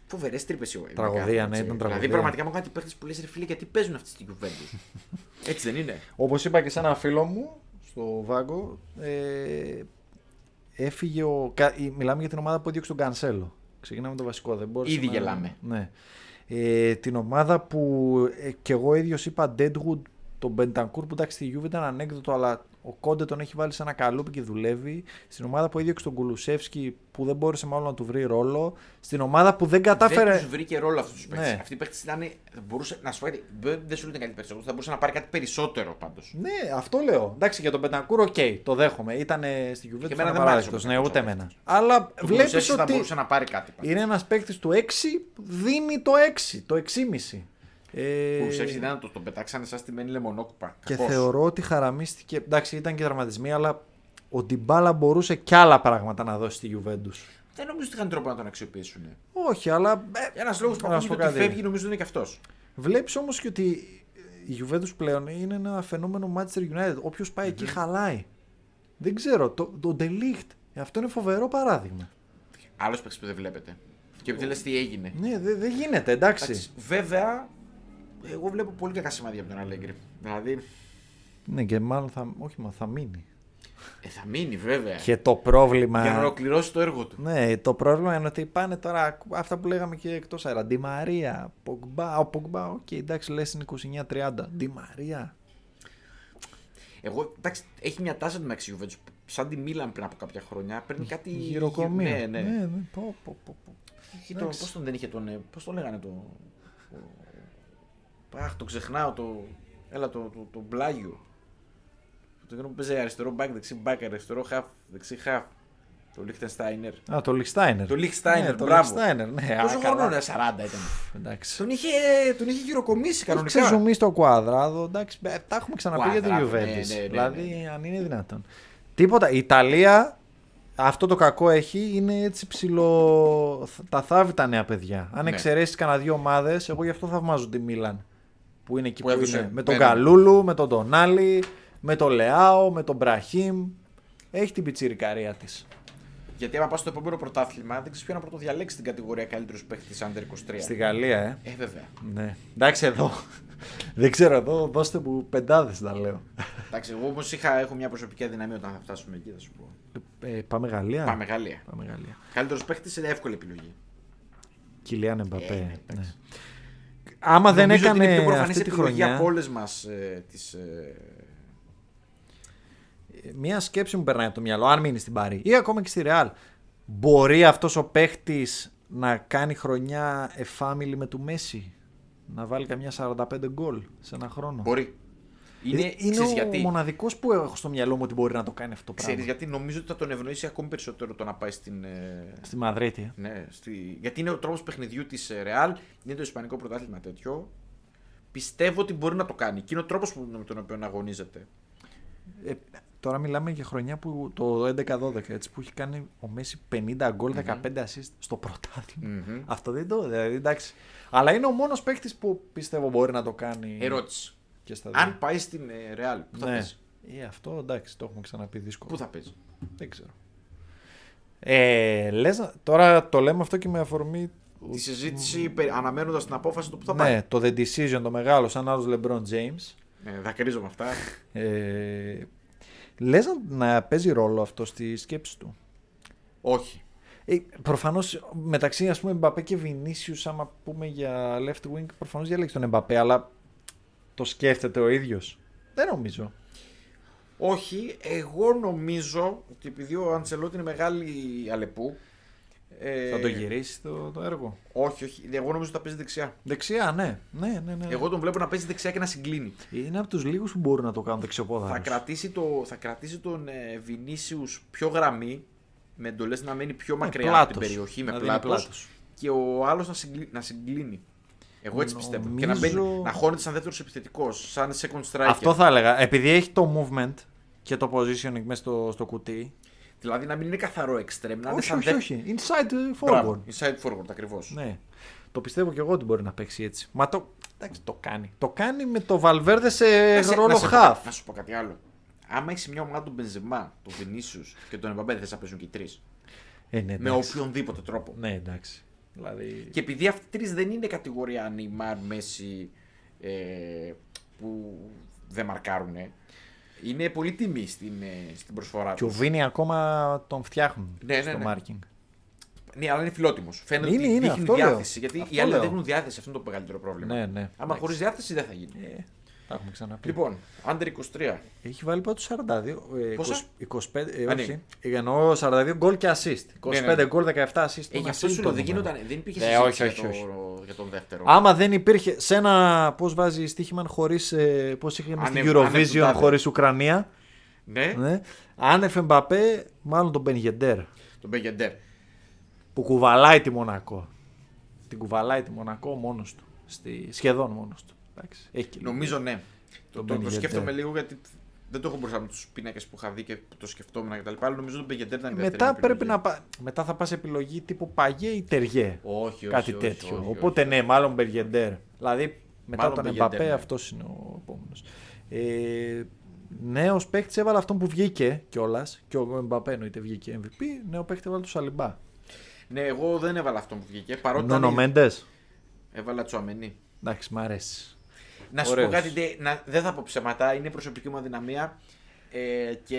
Φοβερές τρύπες η ενδεκάδα, Τραγωδία, ναι, έτσι. ήταν Δηλαδή τραγωδία. πραγματικά μου κάνει παίχτε που λε ρε φίλε, γιατί παίζουν αυτοί στη Juventus. έτσι δεν είναι. Όπως είπα και σε ένα φίλο μου στο Βάγκο, ε, έφυγε ο. κα- η- Μιλάμε για την ομάδα που έδιωξε τον Κανσέλο. Ξεκινάμε με το βασικό. Δεν μπορούσε Ήδη να- γελάμε. Ναι. Ε, την ομάδα που ε, και εγώ ίδιος είπα Deadwood, τον Μπεντανκούρ που εντάξει στη Juve ήταν ανέκδοτο, αλλά ο Κόντε τον έχει βάλει σε ένα καλούπι και δουλεύει. Στην ομάδα που έδιωξε τον Κουλουσεύσκι που δεν μπόρεσε μάλλον να του βρει ρόλο. Στην ομάδα που δεν κατάφερε. Δεν τους βρήκε ρόλο αυτούς τους παίχτες. Ναι. Αυτοί οι παίχτες ήταν. Μπορούσε, να σου πω κάτι, δεν δεν σου λέει κάτι περισσότερο. Θα μπορούσε να πάρει κάτι περισσότερο πάντως. Ναι, αυτό λέω. Εντάξει, για τον Πεντακούρ, οκ, το δέχομαι. Ήταν στη Juventus εμένα δεν μ' άρεσε ο απαράδεκτος. Ναι, Μπεντανκούρ ούτε όπως εμένα. Αλλά βλέπεις θα ότι μπορούσε να πάρει κάτι. πάντως. είναι ένας παίκτης του 6 που δίνει το 6, το 6,5. Ε, Που σε δεν το, τον πετάξανε σαν στημένη λεμονόκουπα. και Κακός. θεωρώ ότι χαραμίστηκε. Εντάξει, ήταν και τραυματισμοί, αλλά ο Ντιμπάλα μπορούσε και άλλα πράγματα να δώσει στη Juventus. Δεν νομίζω ότι είχαν τρόπο να τον αξιοποιήσουν. Όχι, αλλά. Ε, Ένα λόγο που να σου πω ακούγεται ότι κάτι. φεύγει νομίζω είναι και αυτός. Βλέπεις όμως και ότι η Juventus πλέον είναι ένα φαινόμενο Manchester United. Όποιος πάει εκεί χαλάει. Δεν ξέρω. Το, το Delict. Αυτό είναι φοβερό παράδειγμα. Άλλος παίχτη που δεν βλέπετε. Και επειδή λες τι έγινε. Ναι, δεν δεν γίνεται, εντάξει. Εντάξει, Βέβαια, εγώ βλέπω πολύ κακά σημάδια από τον Αλέγκρι. Δηλαδή, Ναι, και μάλλον θα, όχι, μα θα μείνει. ε, θα μείνει βέβαια. Και το πρόβλημα. Για να ολοκληρώσει το έργο του. Ναι, το πρόβλημα είναι ότι πάνε τώρα αυτά που λέγαμε και εκτός αέρα. Ντι Μαρία, Πογμπά. Ο Πογμπά, οκ, εντάξει, λες είναι 29-30. Ντι Μαρία. Εγώ, εντάξει, έχει μια τάση του μεταξύ Juventus. Σαν τη Μίλαν πριν από κάποια χρόνια. Παίρνει κάτι. Γυροκομεία. Ναι, ναι. ναι, ναι. Πω, πω, πω, πω. Είχε τον, Εντάξει. πώς τον δεν είχε τον. Πώς τον λέγανε το. Ο- Αχ, το ξεχνάω το. Έλα, το, το, το Μπλάγιο. Το που παίζει αριστερό μπακ, δεξί μπακ, αριστερό χαφ, δεξί χαφ. Το Λίχτενστάινερ. Α, το Λιχτάινερ. Το Λίχτενστάινερ, ναι, το μπράβο. Λιχτάινερ, ναι. Πόσο α, χρόνο καλά. είναι, 40 ήταν. Εντάξει. Τον είχε, τον είχε γυροκομίσει Τον κανονικά. ξεζουμί στο κουάδραδο. Εντάξει, ε, τα έχουμε ξαναπεί για την Κουάδραδο, Juventus. ναι, ναι, ναι, δηλαδή, αν είναι δυνατόν. Τίποτα. Η Ιταλία, αυτό το κακό έχει, είναι έτσι ψηλό. Τα θάβει τα νέα παιδιά. Αν Ναι. εξαιρέσεις κανένα δύο ομάδες, εγώ γι' αυτό θαυμάζω τη Μίλαν. Που είναι εκεί Που που, έδωσε είναι. Με τον έναν. Καλούλου, με τον Ντονάλι, με τον Λεάο, με τον Μπραχήμ. Έχει την πιτσιρικαρία της. Γιατί άμα πας στο επόμενο πρωτάθλημα, δεν ξέρεις ποιο να πρωτοδιαλέξεις την κατηγορία καλύτερο παίχτη Under 23. Στη Γαλλία, ε. Ε, βέβαια. Ναι. Εντάξει, εδώ. Δεν ξέρω, εδώ δώστε μου πεντάδες τα λέω. Εντάξει, εγώ όμως έχω μια προσωπική αδυναμία όταν θα φτάσουμε εκεί, θα σου πω. Ε, πάμε Γαλλία. Πάμε Γαλλία. Πάμε Γαλλία. Καλύτερος παίχτης είναι εύκολη επιλογή. Κιλιάν Ε, Εμπαπέ. ναι, ναι. Εντάξει. Άμα δεν Νομίζω ότι είναι έκανε πιο προφανής αυτή τη επιλογή χρονιά. από όλες μας ε, τις, ε, Μία σκέψη μου περνάει από το μυαλό, αν μείνει στην Παρή ή ακόμα και στη Ρεάλ. Μπορεί αυτός ο παίχτης να κάνει χρονιά εφάμιλη με του Μέση. Να βάλει καμιά 45 γκολ σε ένα χρόνο; Μπορεί. Είναι, Ε, είναι ξέρεις ο γιατί; μοναδικός που έχω στο μυαλό μου ότι μπορεί να το κάνει αυτό το πράγμα. Ξέρεις, γιατί νομίζω ότι θα τον ευνοήσει ακόμη περισσότερο το να πάει στην. ε, Στη Μαδρίτη. ε. Ναι, στη... γιατί είναι ο τρόπος παιχνιδιού της Ρεάλ, είναι το Ισπανικό πρωτάθλημα τέτοιο. Πιστεύω ότι μπορεί να το κάνει. Και είναι ο τρόπος με τον οποίο αγωνίζεται. Ε, τώρα μιλάμε για χρονιά που το 11-12 έτσι, που έχει κάνει ο Μέση 50 γκολ, 15 assist στο πρωτάθλημα. Μμμ. Αυτό δεν το. Δηλαδή, εντάξει. Αλλά είναι ο μόνος παίκτης που πιστεύω μπορεί να το κάνει. Ερώτηση. Και στα δύο. Αν πάει στην ε, Ρεάλ, πού θα ναι. παίζει. Ε, αυτό εντάξει, το έχουμε ξαναπεί δύσκολο. Πού θα παίζει. Δεν ξέρω. Ε, λες, να- τώρα το λέμε αυτό και με αφορμή. Τη συζήτηση αναμένοντας την απόφαση του που θα ναι, πάει. το The Decision, το μεγάλο, σαν άλλος LeBron James. Ναι, δακρύζω με αυτά. Ε, λες να, να παίζει ρόλο αυτό στη σκέψη του; Όχι. Ε, προφανώς μεταξύ ας πούμε Εμπαπέ και Βινίσιου, άμα πούμε για left wing, προφανώς διαλέξει τον Εμπαπέ, αλλά το σκέφτεται ο ίδιος; Δεν νομίζω. Όχι, εγώ νομίζω ότι επειδή ο Αντσελότη είναι μεγάλη αλεπού. Ε, Θα το γυρίσει το, το έργο. Όχι, όχι. Εγώ νομίζω ότι θα παίζει δεξιά. Δεξιά, ναι. ναι, ναι, ναι. Εγώ τον βλέπω να παίζει δεξιά και να συγκλίνει. Είναι από τους λίγους που μπορούν να το κάνουν δεξιοπόδαρο. Θα κρατήσει, το, θα κρατήσει τον ε, Βινίσιους πιο γραμμή, με εντολές να μένει πιο μακριά από την περιοχή, με Να δίνει πλάτος, και ο άλλος να, συγκλίνει, να συγκλίνει. Εγώ έτσι πιστεύω. Και να, Νομίζω- μπαίνει, να χώνεται σαν δεύτερος επιθετικός, σαν second striker. Αυτό θα έλεγα. Επειδή έχει το movement και το positioning μέσα στο, στο κουτί. Δηλαδή να μην είναι καθαρό extreme, να είναι όχι, σαν όχι, δεύτερο. όχι. Inside uh, forward. Μπράβο, inside forward ακριβώς. Ναι. Το πιστεύω και εγώ ότι μπορεί να παίξει έτσι. Μα το, εντάξει, το κάνει. Το κάνει με το Valverde σε ρόλο half. Να σου πω κάτι άλλο. Άμα έχει μια ομάδα του Μπενζεμά, του Βινίσιους και τον Εμπαμπέ, δεν θα παίζουν και οι τρεις. Ε, ναι, Με εντάξει. οποιονδήποτε τρόπο. Ναι, εντάξει. Δηλαδή... Και επειδή αυτοί οι τρεις δεν είναι κατηγορία Νεϊμάρ, Μέση ε, που δεν μαρκάρουν, είναι πολύ τιμή στην, ε, στην προσφορά Και ο τους. Βίνι ακόμα τον φτιάχνουν Ναι, ναι, στο ναι. marking. Ναι, αλλά είναι φιλότιμος. Φαίνεται Είναι, ότι είναι, δείχνει αυτό λέω. διάθεση. Γιατί Αυτό οι άλλοι λέω. δεν έχουν διάθεση. Αυτό είναι το μεγαλύτερο πρόβλημα. Ναι, ναι. Άμα Εντάξει. χωρίς διάθεση δεν θα γίνει. Ε, τα έχουμε ξαναπεί. Λοιπόν, Under 23. Έχει βάλει πάντω 42. Ε, Πόσα; 20 25, ε, Α, ναι. όχι. Εννοώ 42 γκολ και assist. 25 Ναι, ναι. γκολ, 17 assist. Ε, Είναι γι' αυτό assist σου το λέω, δεν, νούμερο. γινόταν, δεν υπήρχε Ναι, συζήτηση όχι, για, όχι, το, για τον δεύτερο. Άμα δεν υπήρχε σε ένα. Πώς βάζει Στίχημαν χωρίς. Ε, Πώς είχαμε στην Άνευ- άνευ του Eurovision τάδε. χωρίς Ουκρανία. Ναι, Ναι. Άνεφ Εμπαπέ, μάλλον τον Μπενγεντέρ. τον Μπέγκεντέρ. Που κουβαλάει τη Μονακό. Την κουβαλάει τη Μονακό μόνος του. Στη... Σχεδόν μόνος του. Εντάξει. Έχει και Νομίζω ναι. Το, Τον το, το Μπεν σκέφτομαι Γεντέρ. λίγο γιατί δεν το έχω μπροστά μου τους πίνακες που είχα δει και που το σκεφτόμουν κτλ. Αλλά νομίζω ότι ο Μπέγκεντέρ ήταν η δεύτερη Μετά μου πρέπει επιλογή. να πά... Μετά θα πας επιλογή τύπου Παγιέ ή Τεριέ. Όχι, όχι. Κάτι όχι, τέτοιο. όχι, όχι, Οπότε όχι. ναι, μάλλον Μπεργεντέρ. Δηλαδή μετά Μάλλον τον Μπεργεντέρ, Εμπαπέ ναι. αυτός είναι ο επόμενος. Ε, Νέος παίκτη έβαλε αυτόν που βγήκε κιόλας. Και ο Εμπαπέ εννοείται βγήκε MVP. Νέο παίκτη έβαλε του Σαλιμπά. Ναι, εγώ δεν έβαλα αυτό που βγήκε. Παρότι Νόνο ήταν- Μέντες. έβαλα Τσουαμενί. Εντάξει, μ' αρέσει. Να σου Ωραίος. πω κάτι, ντε- να, δεν θα πω ψέματα, είναι προσωπική μου αδυναμία ε, και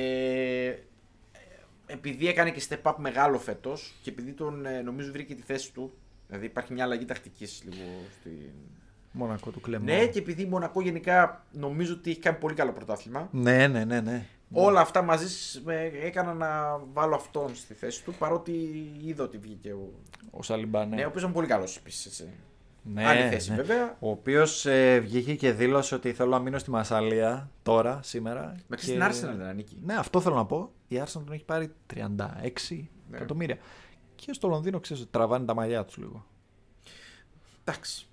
ε, επειδή έκανε και step up μεγάλο φέτος και επειδή τον ε, νομίζω βρήκε τη θέση του, δηλαδή υπάρχει μια αλλαγή τακτικής λίγο στην. Μονακό του κλεμμού. Ναι, και επειδή η Μονακό γενικά νομίζω ότι έχει κάνει πολύ καλό πρωτάθλημα. ναι, ναι, ναι. ναι. Όλα αυτά μαζί σ- με έκανα να βάλω αυτόν στη θέση του παρότι είδα ότι βγήκε ο. Ο Σαλιμπά, ναι. Ναι, ο οποίος ήταν πολύ καλός επίσης. Ναι, Άλλη θέση ναι. βέβαια. Ο οποίος ε, βγήκε και δήλωσε ότι θέλω να μείνω στη Μασαλία τώρα, σήμερα. Με και... στην Arsenal δεν ανήκει. Ναι, αυτό θέλω να πω. Η Arsenal τον έχει πάρει 36 ναι. εκατομμύρια. Και στο Λονδίνο ξέρεις ότι τραβάνε τα μαλλιά τους λίγο. Εντάξει.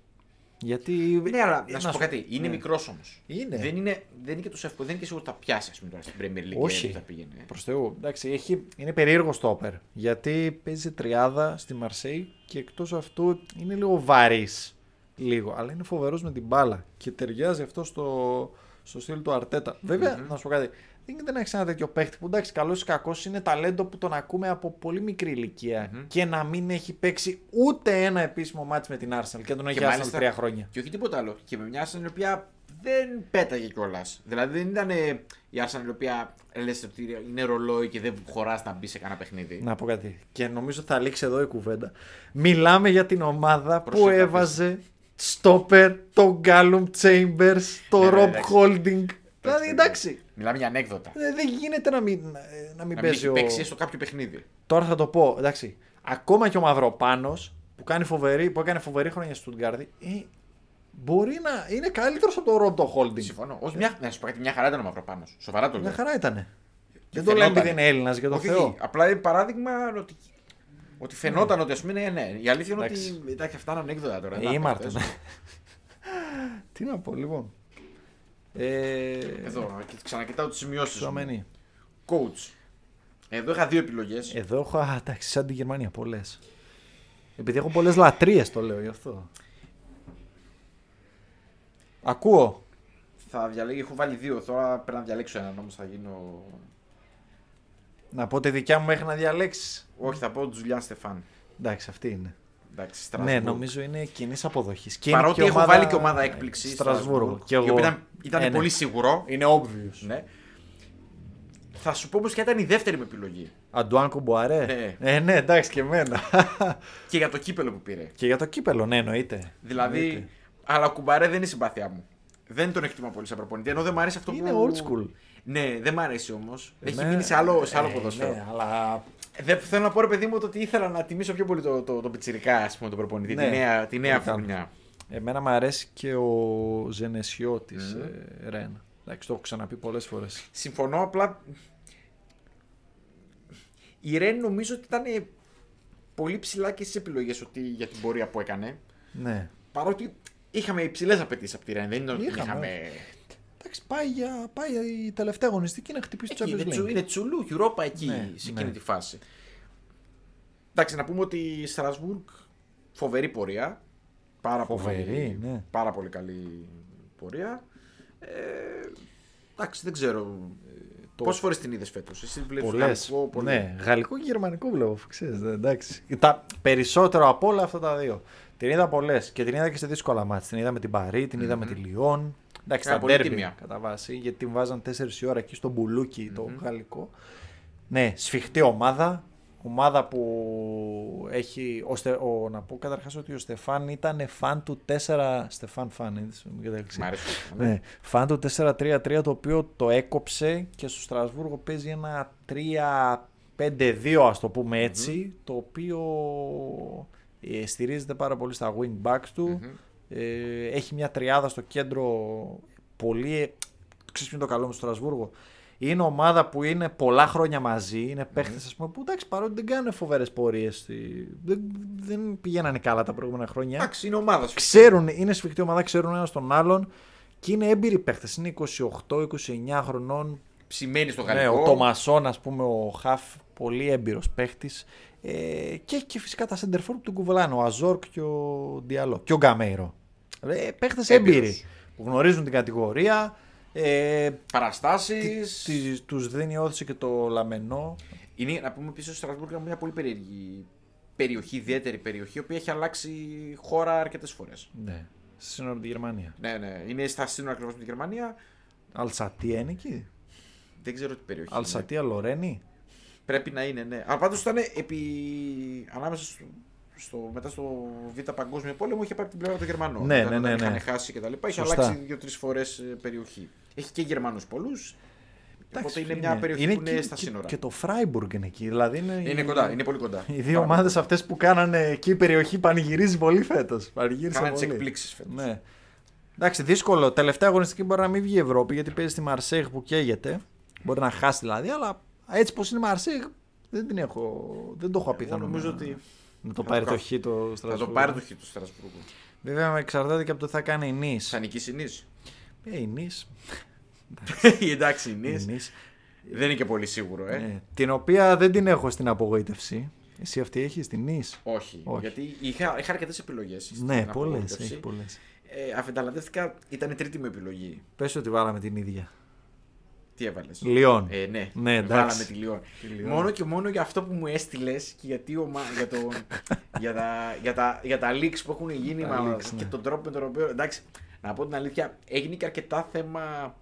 Γιατί. Ναι, αλλά να σου πω κάτι. Είναι ναι. μικρός όμως. Είναι. Δεν είναι, δεν είναι και τόσο εύκολο. Δεν είναι και σίγουρο ότι θα πιάσει πούμε, τώρα στην Premier League. Όχι. Θα πήγαινε. Προς Θεού. Εντάξει, έχει, είναι περίεργο το όπερ. Γιατί παίζει τριάδα στη Μαρσέη και εκτός αυτού είναι λίγο βαρύς. Λίγο. Αλλά είναι φοβερός με την μπάλα. Και ταιριάζει αυτό στο, στο στυλ του Αρτέτα. Βέβαια, mm-hmm. να σου πω κάτι δεν γίνεται να έχεις ένα τέτοιο παίχτη που εντάξει, καλός ή κακός είναι ταλέντο που τον ακούμε από πολύ μικρή ηλικία mm-hmm. και να μην έχει παίξει ούτε ένα επίσημο μάτι με την Arsenal και τον έχει Arsenal τρία χρόνια. Και όχι τίποτα άλλο. Και με μια Arsenal η οποία δεν πέταγε κιόλας. Δηλαδή δεν ήταν η Arsenal η οποία λες ότι είναι ρολόι και δεν χωράς να μπει σε κανένα παιχνίδι. Να πω κάτι. Και νομίζω θα λήξει εδώ η κουβέντα. Μιλάμε για την ομάδα που έβαζε στόπερ το Gallum Chambers, το ναι, Rob Holding. Δηλαδή εντάξει. Μιλάμε για ανέκδοτα. Ε, δεν γίνεται να μην, να μην να παίζει. Να παίξει στο κάποιο παιχνίδι. Τώρα θα το πω. Εντάξει. Ακόμα και ο Μαυροπάνος που, κάνει φοβερή, που έκανε φοβερή χρόνια στο Στουτγκάρδη ε, μπορεί να είναι καλύτερος από το Ρομπ το Holding. Συμφωνώ. Όχι, μια, να σου πω κάτι, μια χαρά ήταν ο Μαυροπάνος. Σοβαρά το λέω. Μια χαρά ήταν. Δεν το λέω επειδή είναι Έλληνας για το Θεό. Απλά είναι παράδειγμα ότι ότι φαινόταν ότι ας πούμε ναι, ναι. Η αλήθεια είναι ότι. Εντάξει, αυτά είναι ανέκδοτα τώρα. Ε, Τι να πω λοιπόν. Ε... Εδώ, ξανακοιτάω τις σημειώσεις. Μου. Coach. Εδώ είχα δύο επιλογές. Εδώ έχω, εντάξει, σαν τη Γερμανία, πολλές. Επειδή έχω πολλές λατρείες, το λέω γι' αυτό. Ακούω. Θα διαλέγω, έχω βάλει δύο. Τώρα πρέπει να διαλέξω έναν όμως θα γίνω. Να πω τη δικιά μου μέχρι να διαλέξεις. Όχι, θα πω Τζουλιάν Στεφάν. Εντάξει, αυτή είναι. Εντάξει, ναι, νομίζω είναι κοινής αποδοχής. Παρότι έχω βάλει και ομάδα έκπληξης. Στρασβούργο. Και εγώ... ήταν, ήταν ε, ναι. πολύ σίγουρο. Είναι obvious. Ναι. Θα σου πω όμως ποια ήταν η δεύτερη μου επιλογή. Αντουάν Κουμπουαρέ. Ναι. Ε, ναι, εντάξει και εμένα. και για το κύπελο που πήρε. Και για το κύπελο, ναι, εννοείται. Δηλαδή, εννοείται. αλλά ο Κουμπαρέ δεν είναι συμπάθειά μου. Δεν τον εκτιμώ πολύ σαν προπονητή. Ενώ δεν μου αρέσει αυτό είναι που. Είναι old school. Ναι, δεν μου αρέσει όμως. Έχει μείνει σε άλλο, σε άλλο ε, ποδοσφαίρο. Ναι, αλλά δεν θέλω να πω ρε παιδί μου ότι ήθελα να τιμήσω πιο πολύ το, το, το πιτσιρικά, ας πούμε, τον προπονητή, ναι. τη νέα, τη νέα φουρνιά. Εμένα μου αρέσει και ο Ζενεσιώτης mm. ε, Ρεν. Εντάξει, το έχω ξαναπεί πολλές φορές. Συμφωνώ, απλά. Η Ρεν νομίζω ότι ήταν πολύ ψηλά και στις επιλογές για την πορεία που έκανε. Ναι. Παρότι είχαμε υψηλές απαιτήσεις από τη Ρεν. Δεν είναι ότι είχαμε. Εντάξει, πάει, για, πάει η τελευταία αγωνιστική να χτυπήσει το Champions League. Είναι τσουλού, Europa εκεί, ναι, σε εκείνη ναι. τη φάση. Εντάξει, να πούμε ότι η Στρασβούργκ φοβερή πορεία. Πάρα φοβερή, πολύ, ναι. Πάρα πολύ καλή πορεία. Ε, εντάξει, δεν ξέρω. Το... Πόσες φορές την είδες φέτος, Εσύ βλέπεις γαλλικό. Πολύ... Ναι, γαλλικό και γερμανικό βλέπω. Ξέρεις, εντάξει. Τα περισσότερο από όλα αυτά τα δύο. Την είδα πολλές και την είδα και σε δύσκολα μάτια. Την είδα με την Παρή, την είδα mm-hmm. με τη Λιόν. Εντάξει, τα ντέρμπι κατά βάση, γιατί την βάζαν 4 η ώρα εκεί στο μπουλούκι mm-hmm. το γαλλικό. Ναι, σφιχτή ομάδα. Ομάδα που έχει. Ο, ο, να πω καταρχάς ότι ο Στεφάν ήταν φαν του 4. Στεφάν φαν, έτσι. Ναι. ναι, φαν του 4-3-3 το οποίο το έκοψε και στο Στρασβούργο παίζει ένα 3-5-2, ας το πούμε έτσι. Το οποίο ε, στηρίζεται πάρα πολύ στα wing backs του. Ε, έχει μια τριάδα στο κέντρο πολύ. Ξέρεις το καλό μου στο Στρασβούργο. Είναι ομάδα που είναι πολλά χρόνια μαζί. Είναι παίχτες mm. πούμε, που εντάξει παρότι δεν κάνουν φοβερές πορείες. Δεν, δεν πηγαίνανε καλά τα προηγούμενα χρόνια. Εντάξει, είναι ομάδα. Ξέρουν, είναι σφιχτή ομάδα, ξέρουν ένας τον άλλον και είναι έμπειροι παίχτες. Είναι 28-29 χρονών. Ψημένοι στο γαλλικό. Ναι, ο Τομασόν, ας πούμε, ο Χαφ, πολύ έμπειρος παίχτης. Ε, και, και φυσικά τα center που του κουβαλάνε. Ο Αζόρκ και ο Διαλό. Και ο Γκαμέιρο. Ε, Παίχτε έμπειροι που γνωρίζουν την κατηγορία. Ε, Παραστάσεις. Τους δίνει όθηση και το λαμενό. Είναι, να πούμε πίσω στο Στρασβούργο είναι μια πολύ περίεργη περιοχή, ιδιαίτερη περιοχή, η οποία έχει αλλάξει χώρα αρκετές φορές. Ναι. Στη σύνορα με τη Γερμανία. Ναι, ναι. Είναι στα σύνορα ακριβώς με τη Γερμανία. Αλσατία είναι εκεί. Δεν ξέρω τι περιοχή. Αλσατία, Λορένη. Πρέπει να είναι, ναι. Αλλά πάντως ήταν επί... ανάμεσα στο στο, μετά στο Β' Παγκόσμιο Πόλεμο είχε πάρει την πλευρά των Γερμανών. Ναι, ναι, ναι, ναι. Είχαν χάσει κτλ. Είχε αλλάξει δύο-τρεις φορές ε, περιοχή. Έχει και Γερμανούς πολλούς. Οπότε είναι μια περιοχή που είναι στα σύνορα. Και, το Φράιμπουργκ είναι εκεί. Δηλαδή είναι, είναι κοντά, είναι πολύ κοντά. Οι δύο ομάδες αυτές που κάνανε εκεί η περιοχή πανηγυρίζει πολύ φέτος. Κάνανε τις εκπλήξεις φέτος. Ναι. Εντάξει, δύσκολο. Τελευταία αγωνιστική μπορεί να μην βγει η Ευρώπη γιατί παίζει στη Μαρσέγ που καίγεται. Μπορεί να χάσει δηλαδή, αλλά έτσι πως είναι η Μαρσέγ δεν την έχω. Δεν το έχω απίθανο. Νομίζω ότι. Να το πάρει το χ το Στρασβούργο. Θα το πάρει το χ το Στρασβούργο. Βέβαια εξαρτάται και από το τι θα κάνει η Νης. Θα νικήσει η Νης. Ε, η Νης. Εντάξει, η Νης. Δεν είναι και πολύ σίγουρο, ε. Ναι. Την οποία δεν την έχω στην απογοήτευση. Εσύ αυτή έχεις την Νης; Όχι, Όχι, Γιατί είχα, είχα αρκετές επιλογές. Ναι, πολλές. Ε, αφενταλαντεύτηκα, ήταν η τρίτη μου επιλογή. Πες ότι βάλαμε την ίδια. Τι έβαλες; Λιόν. Ε, ναι, ναι βάλαμε τη Λιόν. Μόνο και μόνο για αυτό που μου έστειλες και γιατί ομα... για, το... για, τα... για, τα... για τα leaks που έχουν γίνει μα... leaks, και ναι. τον τρόπο με τον οποίο. Εντάξει, να πω την αλήθεια, έγινε και αρκετά θέμα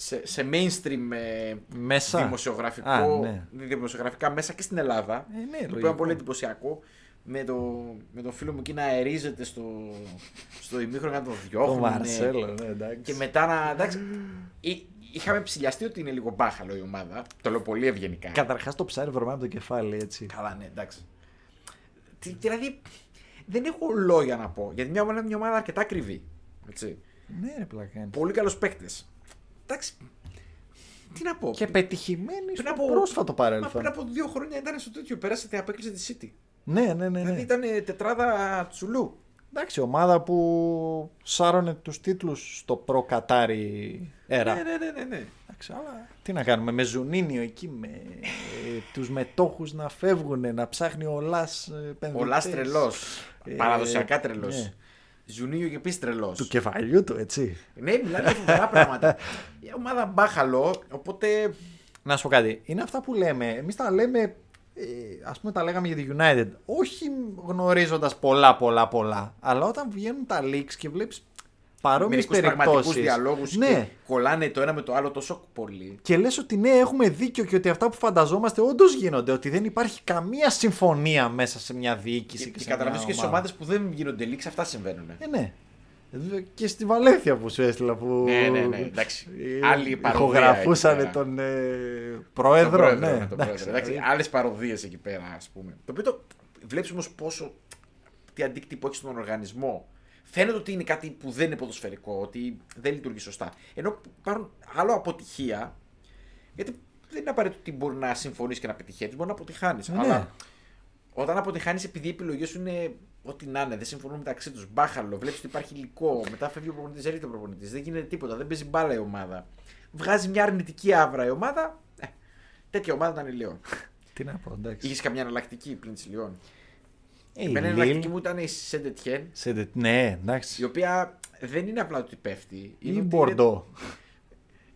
σε, σε mainstream ε, μέσα. δημοσιογραφικό, Α, ναι. δημοσιογραφικά μέσα και στην Ελλάδα. Ε, ναι, το οποίο είναι πολύ εντυπωσιακό. Με, το, με τον φίλο μου εκεί να αερίζεται στο, στο ημίχρονο να το διώχνουν. Το Μαρσέλο, ναι, εντάξει. Και μετά να. Εντάξει, είχαμε ψηλιαστεί ότι είναι λίγο μπάχαλο η ομάδα. Το λέω πολύ ευγενικά. Καταρχάς το ψάρι βρωμάει από το κεφάλι, έτσι. Καλά, ναι, εντάξει. Δηλαδή, δεν έχω λόγια να πω. Γιατί μια ομάδα είναι μια ομάδα αρκετά ακριβή. Έτσι. Ναι, ρε πλάκα. Πολύ καλός παίκτες. Εντάξει. Τι να πω. Και πετυχημένη στο από... πρόσφατο παρέλθον. Πριν από δύο χρόνια ήταν στο τέτοιο. Πέρασε και απέκλεισε της City. Ναι, ναι, ναι. ναι. Δηλαδή ήταν τετράδα τσουλού. Εντάξει, ομάδα που σάρωνε τους τίτλους στο προκατάρι έρα. Ναι, ναι, ναι. ναι, ναι. Εντάξει, αλλά τι να κάνουμε, με Ζουνίνιο εκεί, με ε, τους μετόχους να φεύγουν, να ψάχνει ο Λάς Ο Λάς τρελός. Ε, Παραδοσιακά τρελός. Ναι. Ζουνίνιο και επίσης τρελός. Του κεφαλιού του, έτσι. Ναι, μιλάμε για φοβερά πράγματα. Η ομάδα μπάχαλο, οπότε. Να σου πω κάτι. Είναι αυτά που λέμε. Εμείς τα λέμε ε, ας πούμε τα λέγαμε για τη United, όχι γνωρίζοντας πολλά πολλά πολλά, αλλά όταν βγαίνουν τα leaks και βλέπεις παρόμοιες περιπτώσεις. διαλόγους ναι. και κολλάνε το ένα με το άλλο τόσο πολύ. Και λες ότι ναι, έχουμε δίκιο και ότι αυτά που φανταζόμαστε όντως γίνονται. Ότι δεν υπάρχει καμία συμφωνία μέσα σε μια διοίκηση. Και, και, και καταλαβαίνεις και στις ομάδες που δεν γίνονται leaks, αυτά συμβαίνουν. Ε, ναι. Και στη Βαλένθια που σου έστειλα που. Ναι, ναι, ναι. Εντάξει. Άλλοι Ηχογραφούσαν τον ε, πρόεδρο. Τον πρόεδρο, ναι. Τον πρόεδρο. Εντάξει, άλλες παροδίες εκεί πέρα, ας πούμε. Το οποίο το βλέπεις όμως πόσο. τι αντίκτυπο έχει στον οργανισμό. Φαίνεται ότι είναι κάτι που δεν είναι ποδοσφαιρικό, ότι δεν λειτουργεί σωστά. Ενώ υπάρχουν άλλο αποτυχία. Γιατί δεν είναι απαραίτητο ότι μπορεί να συμφωνήσει και να πετυχαίνεις, μπορεί να αποτυχάνεις. Ναι. Αλλά όταν αποτυχάνεις επειδή οι επιλογές σου είναι Ό,τι να είναι, δεν συμφωνούν μεταξύ τους. Μπάχαλο, βλέπεις ότι υπάρχει υλικό. Μετά φεύγει ο προπονητής, έρχεται ο προπονητής. Δεν γίνεται τίποτα, δεν παίζει μπάλα η ομάδα. Βγάζει μια αρνητική άβρα η ομάδα. Ε, τέτοια ομάδα ήταν η Λιόν. Τι να πω, εντάξει. Είχες καμιά εναλλακτική πριν της Λιόν; Ε, Εμένα η εναλλακτική μου ήταν η Σεντετιέν. Ναι, εντάξει. Η οποία δεν είναι απλά ότι πέφτει. Ή η Μπορντό.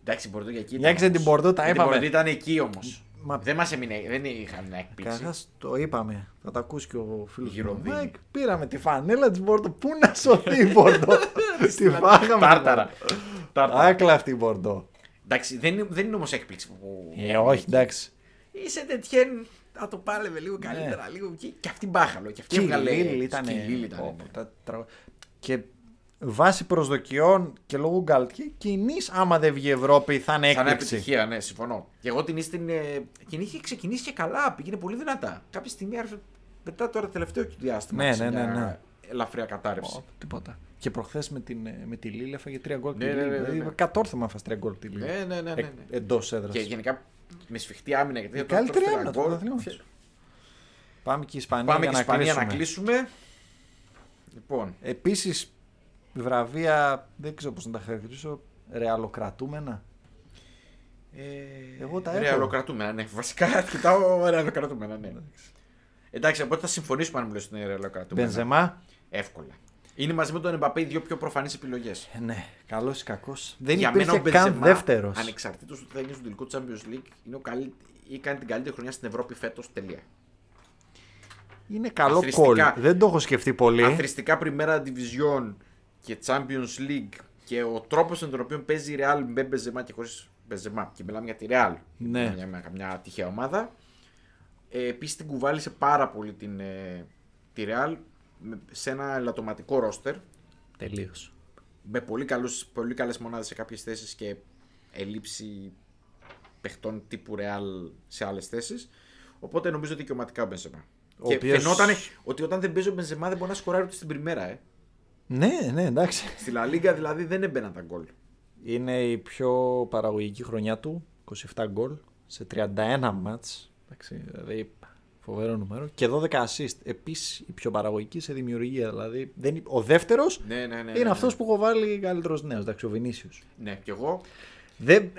Εντάξει, η Μπορντό για εκεί. Για την Μπορντό τα είπαμε. Η Μπορντό ήταν εκεί όμως. Μα... Δεν μας έμεινε, δεν είχαμε μια έκπληξη. Καταρχάς το είπαμε. Θα τα ακούσει και ο φίλος του Μάικ. Πήραμε τη φανέλα της Μπορντό. Πού να σωθεί η Μπορντό. τη φάγαμε. Τάρταρα. Άκλαυτη η Μπορντό. Εντάξει, δεν, είναι, δεν είναι όμως έκπληξη που. Ε, όχι, εντάξει. Είσαι τέτοιεν. Θα το πάλευε λίγο ναι. καλύτερα. Λίγο, και, και αυτή μπάχαλο. Και αυτή έβγαλε. Ήταν. Και βάσει προσδοκιών και λόγω Γκάλτκι και η Νη, άμα δεν βγει η Ευρώπη, θα είναι έκπληξη. Θα είναι επιτυχία, ναι, συμφωνώ. Και εγώ την την. Και είχε ξεκινήσει και καλά, πήγαινε πολύ δυνατά. Κάποια στιγμή άρχισε. Μετά τώρα τελευταίο διάστημα. Ναι, ναι, ναι, ναι. Ελαφριά κατάρρευση. Oh, τίποτα. Και προχθές με, την, με τη Λίλη έφαγε τρία γκολ. Ναι, ναι, ναι, ναι, δηλαδή, Κατόρθωμα φας τρία γκολ τη Λίλη. Ναι, ναι, ναι. ναι, ναι. Εντός έδρας. Και γενικά με σφιχτή άμυνα. Γιατί η καλύτερη άμυνα Πάμε και η Ισπανία, Πάμε και η Ισπανία να κλείσουμε. Λοιπόν. Επίσης, βραβεία, δεν ξέρω πώς να τα χαρακτηρίσω, ρεαλοκρατούμενα. Ε, Εγώ τα έχω. Ρεαλοκρατούμενα, ναι. Βασικά κοιτάω ρεαλοκρατούμενα, ναι. Εντάξει, οπότε θα συμφωνήσουμε αν μου λες ότι είναι ρεαλοκρατούμενα. Μπενζεμά. Εύκολα. Είναι μαζί με τον Εμπαπέ οι δύο πιο προφανείς επιλογές. Ε, ναι, καλός ή κακός. Δεν Για υπήρχε μένα καν δεύτερος. Ανεξαρτήτως του θα είναι στο τελικό Champions League, είναι ο καλύ... ή κάνει την καλύτερη χρονιά στην Ευρώπη φέτος. Τελεία. Είναι καλό κόλ. Δεν το έχω σκεφτεί πολύ. Αθρηστικά πριμέρα division και Champions League και ο τρόπος με τον οποίο παίζει η Real με Μπεζεμά και χωρίς Μπεζεμά. Και μιλάμε για τη Real. Ναι. Μια, μια, μια τυχαία ομάδα. Ε, Επίσης την κουβάλισε πάρα πολύ την, ε, τη Real σε ένα ελαττωματικό ρόστερ. Τελείως. Με πολύ, καλούς, πολύ καλές μονάδες σε κάποιες θέσεις και ελλείψη παιχτών τύπου Real σε άλλες θέσεις. Οπότε νομίζω δικαιωματικά ο Μπενζεμά. Ο και οποίος- φαινόταν ότι όταν δεν παίζει ο Μπενζεμά δεν μπορεί να σκοράρει ούτε στην πριμέρα. Ε. Ναι, ναι, εντάξει. Στη Λα Λίγκα δηλαδή δεν έμπαιναν τα γκολ. Είναι η πιο παραγωγική χρονιά του. 27 γκολ σε 31 μάτς. Εντάξει, δηλαδή φοβερό νούμερο. Και 12 assist. Επίσης η πιο παραγωγική σε δημιουργία. Δηλαδή δεν... είναι- ο δεύτερος Ναι, ναι, ναι. ναι, είναι ναι. αυτός που έχω βάλει καλύτερος νέος. Εντάξει, ο Βινίσιος. Ναι, κι εγώ. Δεν...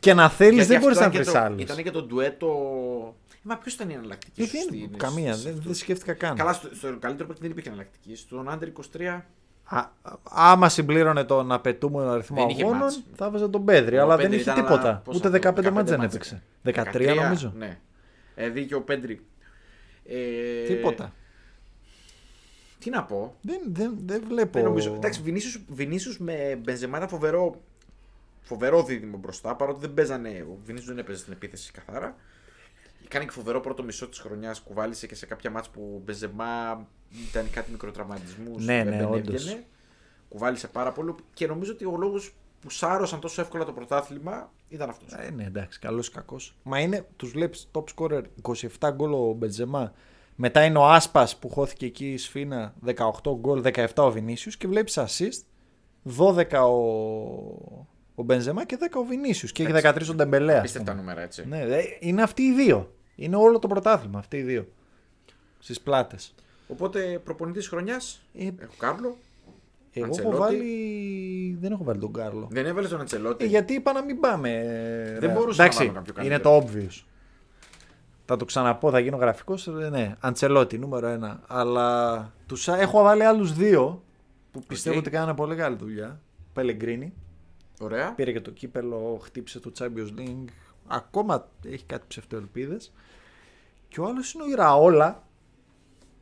Και να θέλεις Γιατί δεν αυτό μπορείς να ήταν και βρει το- άλλους. Ήταν και το ντουέτο. Μα ποιος ήταν η εναλλακτική. σου στην- Καμία, σε δεν, αυτό; δεν σκέφτηκα καν. Καλά, στο, στο καλύτερο παιχνίδι δεν υπήρχε εναλλακτική. Στον Άντερ 23. Α, άμα συμπλήρωνε τον απαιτούμενο αριθμό Δεν είχε αγώνων, μάτς. θα έβαζε τον Πέδρη. Ο αλλά Πέντρη δεν είχε ήταν, τίποτα. αλλά, πόσα Ούτε αυτό, 15 μάτς δεν μάτς έπαιξε. 13, νομίζω. Ναι. Ε, δίκιο ο Πέντρη. Ε, Τίποτα. Τι να πω. Δεν, δεν, δεν βλέπω. Δεν νομίζω. Εντάξει, Βινίσιους, Βινίσιους με Μπενζεμά ήταν φοβερό, φοβερό δίδυμο μπροστά. Παρότι δεν παίζανε. Ο Βινίσιους δεν έπαιζε στην επίθεση καθαρά. Κάνει και φοβερό πρώτο μισό της χρονιάς. Κουβάλισε και σε κάποια μάτς που ο Μπενζεμά ήταν κάτι μικροτραυματισμούς. Ναι, ναι, όντως. Κουβάλισε πάρα πολύ. Και νομίζω ότι ο λόγος που σάρωσαν τόσο εύκολα το πρωτάθλημα ήταν αυτός. Ε, ναι, εντάξει, καλός ή κακός. Μα είναι, τους βλέπεις top scorer 27 γκολ ο Μπεντζεμά. Μετά είναι ο Άσπας που χώθηκε εκεί η Σφίνα 18 γκολ, 17 ο Βινίσιους και βλέπεις assist 12 ο, ο Μπενζεμά και 10 ο Βινίσιους. Και έχει 13 ο Ντεμπελέ. ας Απίστευτα πούμε. νούμερα έτσι. Ναι, ε, είναι αυτοί οι δύο. Είναι όλο το πρωτάθλημα αυτοί οι δύο. Στις πλάτες. Οπότε προπονητής χρονιάς. Ε, Έχω Κάρλο. εγώ έχω Αντσελότη. βάλει. Δεν έχω βάλει τον Κάρλο. Δεν έβαλες τον Αντσελότι. Ε, γιατί είπα να μην πάμε. Δεν ρε. μπορούσα να Εντάξει, βάλω κάποιο Είναι καλύτερο. το obvious. Θα το ξαναπώ, θα γίνω γραφικός. Ναι, Αντσελότι, νούμερο ένα. Αλλά τους έχω βάλει άλλους δύο που πιστεύω Οκ. ότι κάνανε πολύ καλή δουλειά. Πελεγκρίνι. Ωραία. Πήρε και το κύπελλο, χτύπησε το Champions League. Ακόμα έχει κάτι ψευτοελπίδες. Και ο άλλος είναι ο Ιραόλα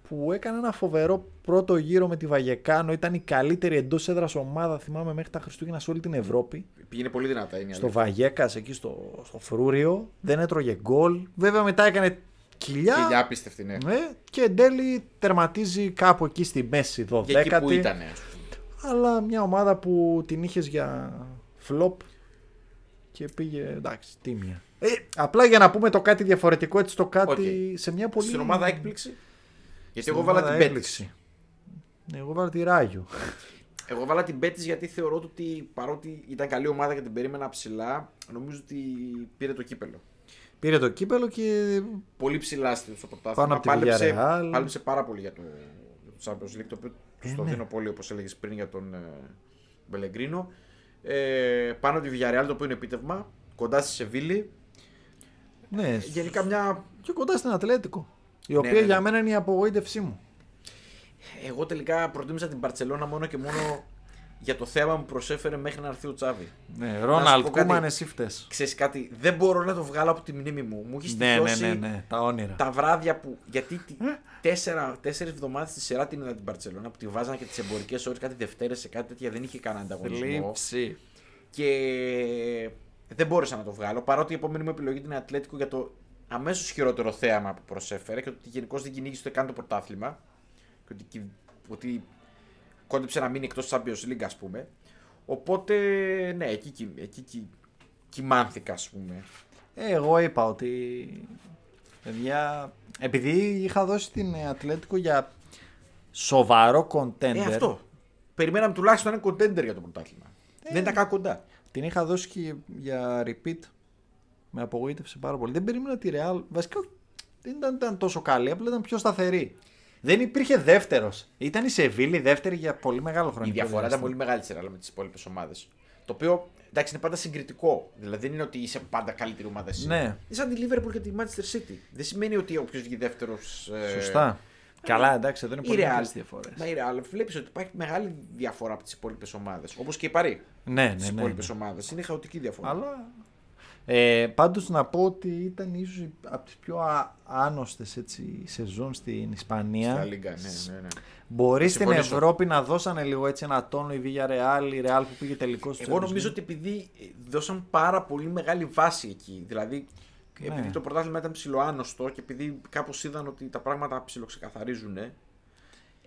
που έκανε ένα φοβερό πρώτο γύρο με τη Βαγιεκάνο. Ήταν η καλύτερη εντός έδρας ομάδα, θυμάμαι, μέχρι τα Χριστούγεννα σε όλη την Ευρώπη Πήγαινε πολύ δυνατά. Είναι η στο αλήθεια. Βαγιέκας εκεί στο, στο Φρούριο. Δεν έτρωγε γκολ. Βέβαια μετά έκανε κοιλιά. Κοιλιά απίστευτη, ναι. Ναι, και εν τέλει τερματίζει κάπου εκεί στη μέση Για εκεί που 12η. ήταν. Αλλά μια ομάδα που την είχες για φλοπ και πήγε εντάξει, τίμια. Ε, απλά για να πούμε το κάτι διαφορετικό, έτσι το κάτι σε μια πολύ. Στην ομάδα έκπληξη; Γιατί Στην εγώ βάλα ομάδα την Πέτη. έκπληξη. Ναι, εγώ βάλα τη Ράγιο. Εγώ βάλα την Πέτη γιατί θεωρώ ότι παρότι ήταν καλή ομάδα και την περίμενα ψηλά, νομίζω ότι πήρε το κύπελο. Πήρε το κύπελο και Πολύ ψηλά στο πρωτάθλημα. Πάνω απ' τη Πάλεψε, Villarreal. πάλεψε πάρα πολύ για το, για το Champions League, το οποίο Ε, του το ναι. δίνω πολύ όπως έλεγες πριν για τον ε, Μπελεγκρίνο. Ε, πάνω τη Villarreal το οποίο είναι επίτευγμα. Κοντά στη Σεβίλη. Ναι, Γενικά μια. και κοντά στην Ατλέτικο. Η Ναι, οποία ναι, ναι. για μένα είναι η απογοήτευσή μου. Εγώ τελικά προτίμησα την Παρσελώνα μόνο και μόνο για το θέμα που προσέφερε μέχρι να έρθει ο Τσάβη. Ναι, σου Ρόναλτ, πω κάτι. Κούμαν, εσύ φταίς. Ξέρεις κάτι, δεν μπορώ να το βγάλω από τη μνήμη μου. Μου έχεις Ναι, ναι, στοιχειώσει ναι, ναι, τα όνειρα. τα βράδια που. Γιατί τι- τέσσερα, τέσσερις εβδομάδες στη σειρά την είδα την Παρσελώνα που τη βάζανε και τις εμπορικές ώρες κάτι Δευτέρες σε κάτι τέτοια δεν είχε κανένα ανταγωνισμό. Θλίψη. Και δεν μπόρεσα να το βγάλω παρότι η επόμενη μου επιλογή ήταν η Ατλέτικο για το αμέσως χειρότερο θέαμα που προσέφερε και ότι γενικώς δεν κυνήγησε καν το πρωτάθλημα. Και ότι, κυ- ότι κόντεψε να μείνει εκτός Champions League, ας πούμε. Οπότε, ναι, εκεί, κοι- εκεί κοι- κοιμάνθηκα, ας πούμε. Ε, εγώ είπα ότι. Παιδιά, επειδή είχα δώσει την Ατλέτικο για σοβαρό contender. Ε, αυτό. Περιμέναμε τουλάχιστον ένα contender για το πρωτάθλημα. Ε. Δεν ήταν καν κοντά. Την είχα δώσει και για repeat. Με απογοήτευσε πάρα πολύ. Δεν περίμενα τη Real. Βασικά δεν ήταν, ήταν τόσο καλή, απλά ήταν πιο σταθερή. Δεν υπήρχε δεύτερος. Ήταν η Σεβίλη δεύτερη για πολύ μεγάλο χρόνο. Η διαφορά ήταν πολύ μεγάλη σε Real με τις υπόλοιπες ομάδες. Το οποίο εντάξει είναι πάντα συγκριτικό. Δηλαδή δεν είναι ότι είσαι πάντα καλύτερη ομάδα εσύ. Ναι. Είναι σαν τη Liverpool και τη Manchester City. Δεν σημαίνει ότι όποιος βγει δεύτερος. Σωστά. Καλά, εντάξει, εδώ είναι Η πολύ Real. μεγάλες διαφορές. Μα η Real βλέπεις ότι υπάρχει μεγάλη διαφορά από τις υπόλοιπες ομάδες. Όπως και η Παρή. Ναι, ναι, Τις ναι. υπόλοιπες ναι. ομάδες. Είναι χαοτική διαφορά. Αλλά. Ε, πάντως να πω ότι ήταν ίσως από τις πιο α- άνοστες έτσι, σεζόν στην Ισπανία. Στα Λίγκα, ναι, ναι, ναι. Μπορείς Θα στην συμφωνήσω. Ευρώπη να δώσανε λίγο έτσι ένα τόνο η Villa Real, η Real που πήγε τελικός στο Εγώ Champions νομίζω League. ότι επειδή δώσαν πάρα πολύ μεγάλη βάση εκεί. Δηλαδή, Ναι. επειδή το πρωτάθλημα ήταν ψηλοάνοστο και επειδή κάπως είδαν ότι τα πράγματα ψιλοξεκαθαρίζουν,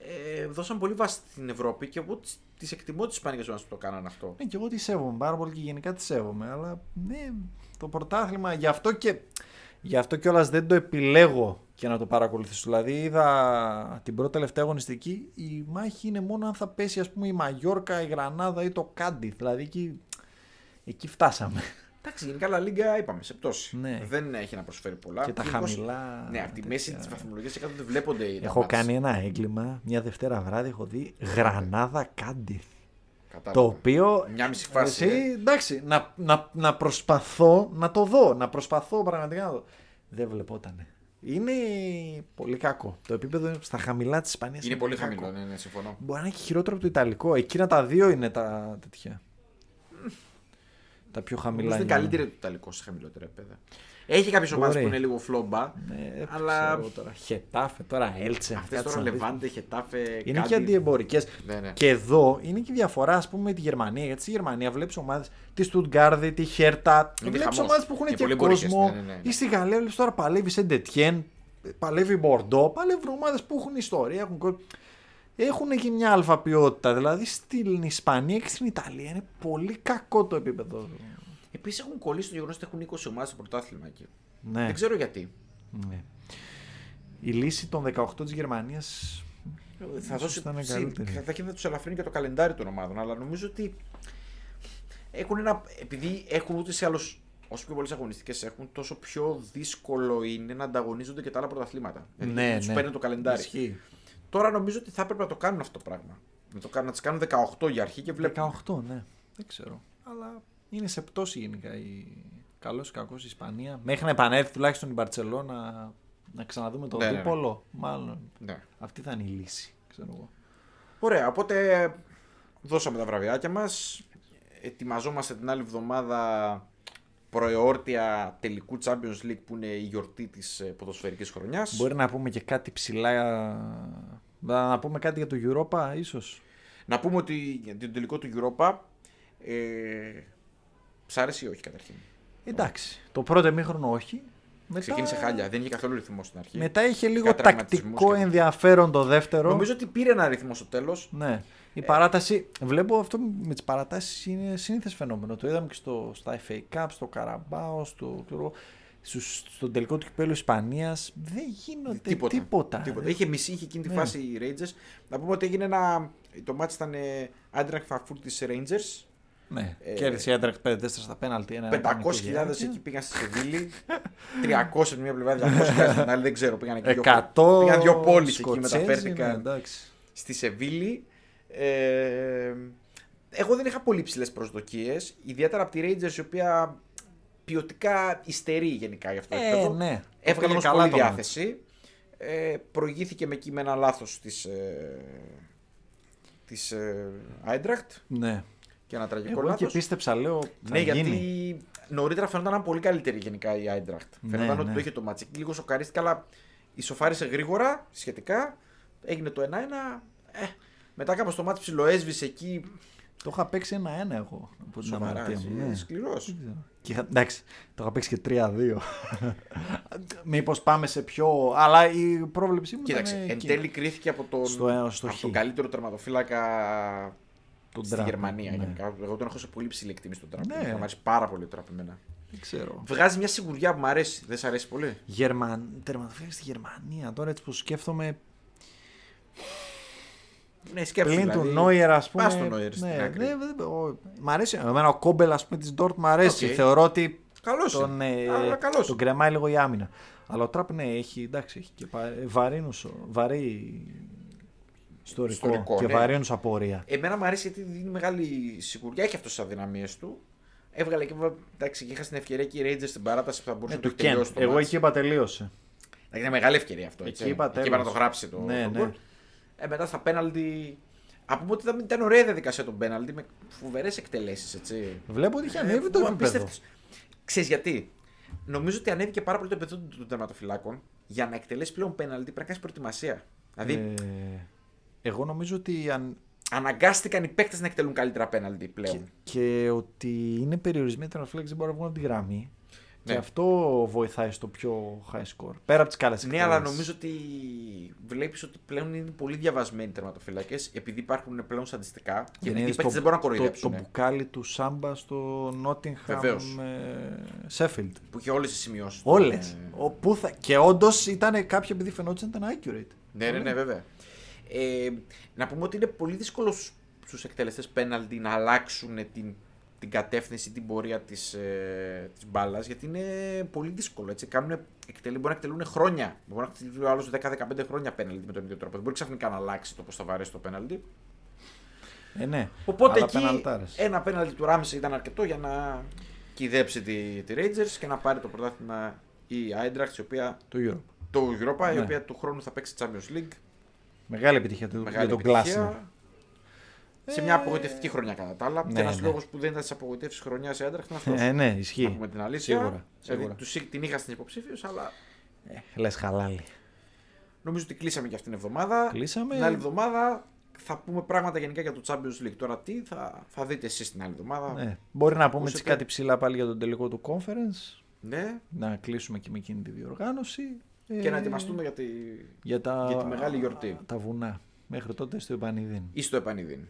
ε, δώσαν πολύ βάση στην Ευρώπη και εγώ τις εκτιμώ τις Ισπανικές που το κάνανε αυτό. Ναι, και εγώ τις σέβομαι πάρα πολύ και γενικά τις σέβομαι. Αλλά ναι, το πρωτάθλημα γι' αυτό και. Γι' αυτό κιόλας δεν το επιλέγω και να το παρακολουθήσω. Δηλαδή, είδα την πρώτη τελευταία αγωνιστική. Η μάχη είναι μόνο αν θα πέσει, ας πούμε, η Μαγιόρκα, η Γρανάδα ή το Κάντι. Δηλαδή, εκεί, εκεί φτάσαμε. Εντάξει, γενικά La Liga είπαμε σε πτώση. Ναι. Δεν έχει να προσφέρει πολλά. Και τα χαμηλά. Ναι, από τη μέση της βαθμολογίας κάτω δεν βλέπονται οι Έχω κάνει ένα έγκλημα μια Δευτέρα βράδυ. Έχω δει Γρανάδα Κάντι. Το οποίο. Μια μισή φάση. Εσύ, ε. εντάξει, να, να, να προσπαθώ να το δω. Να προσπαθώ πραγματικά να δω. Δεν βλεπότανε. Είναι πολύ κακό. Το επίπεδο στα χαμηλά της Ισπανίας είναι, είναι πολύ χαμηλό, ναι, ναι, συμφωνώ. Μπορεί να έχει χειρότερο από το Ιταλικό. Εκείνα τα δύο είναι τα τέτοια τα πιο χαμηλά. Είναι καλύτερη του Ιταλικού σε χαμηλότερα επίπεδα. Έχει κάποιες ομάδες που είναι λίγο φλόμπα. Ναι, αλλά. Τώρα. Χετάφε, τώρα Έλτσε. Αυτές τώρα Λεβάντε, Χετάφε. Είναι κάτι... και αντιεμπορικές. Ναι, ναι. Και εδώ είναι και η διαφορά, ας πούμε, με τη Γερμανία. Γιατί στη Γερμανία βλέπεις ομάδες. Τη Στουτγκάρδη, τη Χέρτα. Βλέπεις ομάδες που έχουν και κόσμο. Ναι, ναι, ναι. Ή στη Γαλλία βλέπεις τώρα παλεύει Σεντετιέν, παλεύει Μπορντό. Παλεύουν ομάδες που έχουν ιστορία. Έχουν έχουν και μια αλφα ποιότητα. Δηλαδή στην Ισπανία και στην Ιταλία είναι πολύ κακό το επίπεδο. Επίσης έχουν κολλήσει το γεγονός ότι έχουν 20 ομάδες στο πρωτάθλημα εκεί. Ναι. Δεν ξέρω γιατί. Ναι. Η λύση των 18 της Γερμανίας θα δώσει. Θα, θα, θα τους ελαφρύνει και το καλεντάρι των ομάδων. Αλλά νομίζω ότι έχουν ένα. Επειδή έχουν ούτε σε άλλου. Όσο πιο πολλές αγωνιστικές έχουν, τόσο πιο δύσκολο είναι να ανταγωνίζονται και τα άλλα πρωταθλήματα. Δηλαδή, ναι, δηλαδή, ναι. παίρνει το καλεντάρι. Ισχύει. Τώρα νομίζω ότι θα έπρεπε να το κάνουν αυτό το πράγμα. Να, το, να τις κάνουν 18 για αρχή και βλέπουν. 18, ναι. Δεν ξέρω. Αλλά είναι σε πτώση γενικά η καλός ή κακός η Ισπανία. Μέχρι να επανέλθει τουλάχιστον η Μπαρσελόνα να, να ξαναδούμε το ναι, ναι, ναι. δίπολο. Μάλλον. Ναι. Αυτή θα είναι η λύση. Ξέρω εγώ. Ωραία. Οπότε δώσαμε τα βραβιάκια μας. Ετοιμαζόμαστε την άλλη εβδομάδα προεόρτια τελικού Champions League που είναι η γιορτή της ε, ποδοσφαιρικής χρονιάς. Μπορεί να πούμε και κάτι ψηλά, να πούμε κάτι για το Europa ίσως; Να πούμε ότι για το τελικό του Europa ε, Σ' άρεσε ή όχι καταρχήν; Εντάξει. Το πρώτο εμίχρονο όχι. Μετά... Ξεκίνησε χάλια. Δεν είχε καθόλου ρυθμό στην αρχή. Μετά είχε λίγο τακτικό ενδιαφέρον το δεύτερο. Νομίζω ότι πήρε ένα ρυθμό στο τέλος. Ναι. Η παράταση, βλέπω αυτό με τις παρατάσεις είναι σύνηθες φαινόμενο. Το είδαμε και στο, στα FA Cup, στο Καραμπάο, στο, στον τελικό του κυπέλου Ισπανίας. Δεν γίνονται τίποτα. τίποτα. τίποτα. Είχε μισή, είχε εκείνη τη ναι. φάση οι Rangers. Να πούμε ότι έγινε ένα. Το μάτι ήταν Άντρακ Φαφούρ της Rangers. Ναι, ε, κέρδισε η Άντρακ 5-4 στα πέναλτι. 500.000 εκεί πήγαν στη Σεβίλη. 300 την μία πλευρά, 200.000 την άλλη. Δεν ξέρω. Πήγαν εκεί 100 πήγαν δύο πόλεις εκεί μεταφέρθηκαν ναι, στη Σεβίλη. Ε, εγώ δεν είχα πολύ ψηλές προσδοκίες. Ιδιαίτερα από τη Rangers η οποία ποιοτικά υστερεί γενικά γι' αυτό. Ε, ναι. Έβγαλε όμω καλή διάθεση. Ε, προηγήθηκε με εκεί με ένα λάθος της ε, της, ε, Ναι. Και ένα τραγικό Εγώ λάθος. και πίστεψα, λέω. ναι, γιατί νωρίτερα φαίνονταν πολύ καλύτερη γενικά η Άιντραχτ. Ναι, φαίνονταν ναι. ότι το είχε το ματσάκι. Λίγο σοκαρίστηκα, αλλά ισοφάρισε γρήγορα σχετικά. Έγινε το 1-1. Ε, μετά κάπως το ματς ψιλοέσβησε εκεί. Το είχα παίξει ένα-ένα εγώ. Από την αμαρτία μου. Ναι. Σκληρός. εντάξει, το είχα παίξει και 3-2. Μήπως πάμε σε πιο. Αλλά η πρόβλεψή μου Κοίταξε, ήταν. Εν τέλει κρίθηκε από τον, στο, στο από τον καλύτερο τερματοφύλακα τον στη Γερμανία. Ναι. Εγώ τον έχω σε πολύ ψηλή εκτίμηση τον τραπ. Ναι. Μου αρέσει πάρα πολύ ο τραπ εμένα. Δεν ξέρω. Βγάζει μια σιγουριά που μου αρέσει. Δεν σε αρέσει πολύ. Γερμαν... Τερματοφύλακα στη Γερμανία. Τώρα έτσι που σκέφτομαι. Ναι, σκέφτομαι. Πλην δηλαδή, του Νόιερ, α πούμε. Πα τον Νόιερ στην ναι, άκρη. Ναι, ο, μ' αρέσει. Εμένα ο Κόμπελ, ας πούμε, της Ντόρτ μου αρέσει. Okay. Θεωρώ ότι. Καλός τον, ε, τον κρεμάει λίγο η άμυνα. Αλλά ο Τραπ, ναι, έχει, εντάξει, έχει και βαρύνους, βαρύ ιστορικό, ιστορικό και ναι. βαρύνου απορία. Εμένα μου αρέσει γιατί δίνει μεγάλη σιγουριά, έχει αυτός τις αδυναμίες του. Έβγαλε και, εντάξει, και είχα στην ευκαιρία και οι Rangers στην παράταση που θα μπορούσε ε, να το τελειώσει. Εγώ εκεί είπα τελείωσε. Είναι μεγάλη ευκαιρία αυτό. Έτσι. Εκεί είπα, εκεί είπα να το γράψει το, ναι, το ναι. Ε, μετά στα πέναλτι. Από ότι ήταν, ήταν ωραία διαδικασία το πέναλτι με φοβερές εκτελέσεις. Βλέπω ότι είχε ανέβει το επίπεδο. Ξέρεις γιατί; Νομίζω ότι ανέβηκε πάρα πολύ το επίπεδο των τερματοφυλάκων. Για να εκτελέσει πλέον πέναλτι πρέπει να κάνει προετοιμασία. Δηλαδή, ε... Εγώ νομίζω ότι αν... Αναγκάστηκαν οι παίκτες να εκτελούν καλύτερα πέναλτι πλέον. Και, και ότι είναι περιορισμένοι οι δεν μπορούν να βγουν από τη γραμμή. Και αυτό βοηθάει στο πιο high score. Πέρα από τις καλές Ναι, αλλά νομίζω ότι βλέπεις ότι πλέον είναι πολύ διαβασμένοι οι τερματοφυλακέ επειδή υπάρχουν πλέον στατιστικά και επειδή οι δεν μπορούν να κοροϊδέψουν. Το, το μπουκάλι του Σάμπα στο Nottingham Sheffield. Που είχε όλες τις σημειώσεις. Όλες. Θα... Και όντως ήταν κάποιοι επειδή φαινόταν ήταν accurate. Ναι, ναι, ναι, βέβαια. Ε, να πούμε ότι είναι πολύ δύσκολο στους εκτελεστές πέναλτι να αλλάξουν την την κατεύθυνση, την πορεία της ε, της μπάλας, γιατί είναι πολύ δύσκολο. Έτσι. Κάνουν, εκτελεί, μπορεί να εκτελούν χρόνια. Μπορεί να εκτελούν άλλους 10-15 χρόνια πέναλτι με τον ίδιο τρόπο. Δεν μπορεί ξαφνικά να αλλάξει το πώς θα βαρέσει το πέναλτι. Ε, ναι. Οπότε εκεί ένα πέναλτι του Ράμισε ήταν αρκετό για να κυδέψει τη, τη Rangers και να πάρει το πρωτάθλημα η Eintracht, η οποία. Το Europa. Το Europa, ναι. η οποία του χρόνου θα παίξει Champions League. Μεγάλη επιτυχία του για τον Κλάσσο σε μια απογοητευτική χρονιά κατά τα άλλα. Ναι, και ένας ναι. λόγος που δεν ήταν τη απογοητεύσεις χρονιάς σε έντραχτη είναι αυτός. Ε, ναι, ισχύει. Να πούμε την αλήθεια. Σίγουρα. Δηλαδή, Τους, την είχα στην υποψήφιος, αλλά. Ε, Λες χαλάλι. Νομίζω ότι κλείσαμε και αυτήν την εβδομάδα. Κλείσαμε. Την άλλη εβδομάδα θα πούμε πράγματα γενικά για το Champions League. Τώρα τι θα, θα δείτε εσείς την άλλη εβδομάδα. Ναι. Μπορεί να πούμε Ούσετε... κάτι ψηλά πάλι για τον τελικό του conference. Ναι. Να κλείσουμε και με εκείνη τη διοργάνωση. Και να ετοιμαστούμε για τη, για, τα... για τη μεγάλη γιορτή. Τα βουνά. Μέχρι τότε στο Επανειδήν. Ή στο Επανειδήν.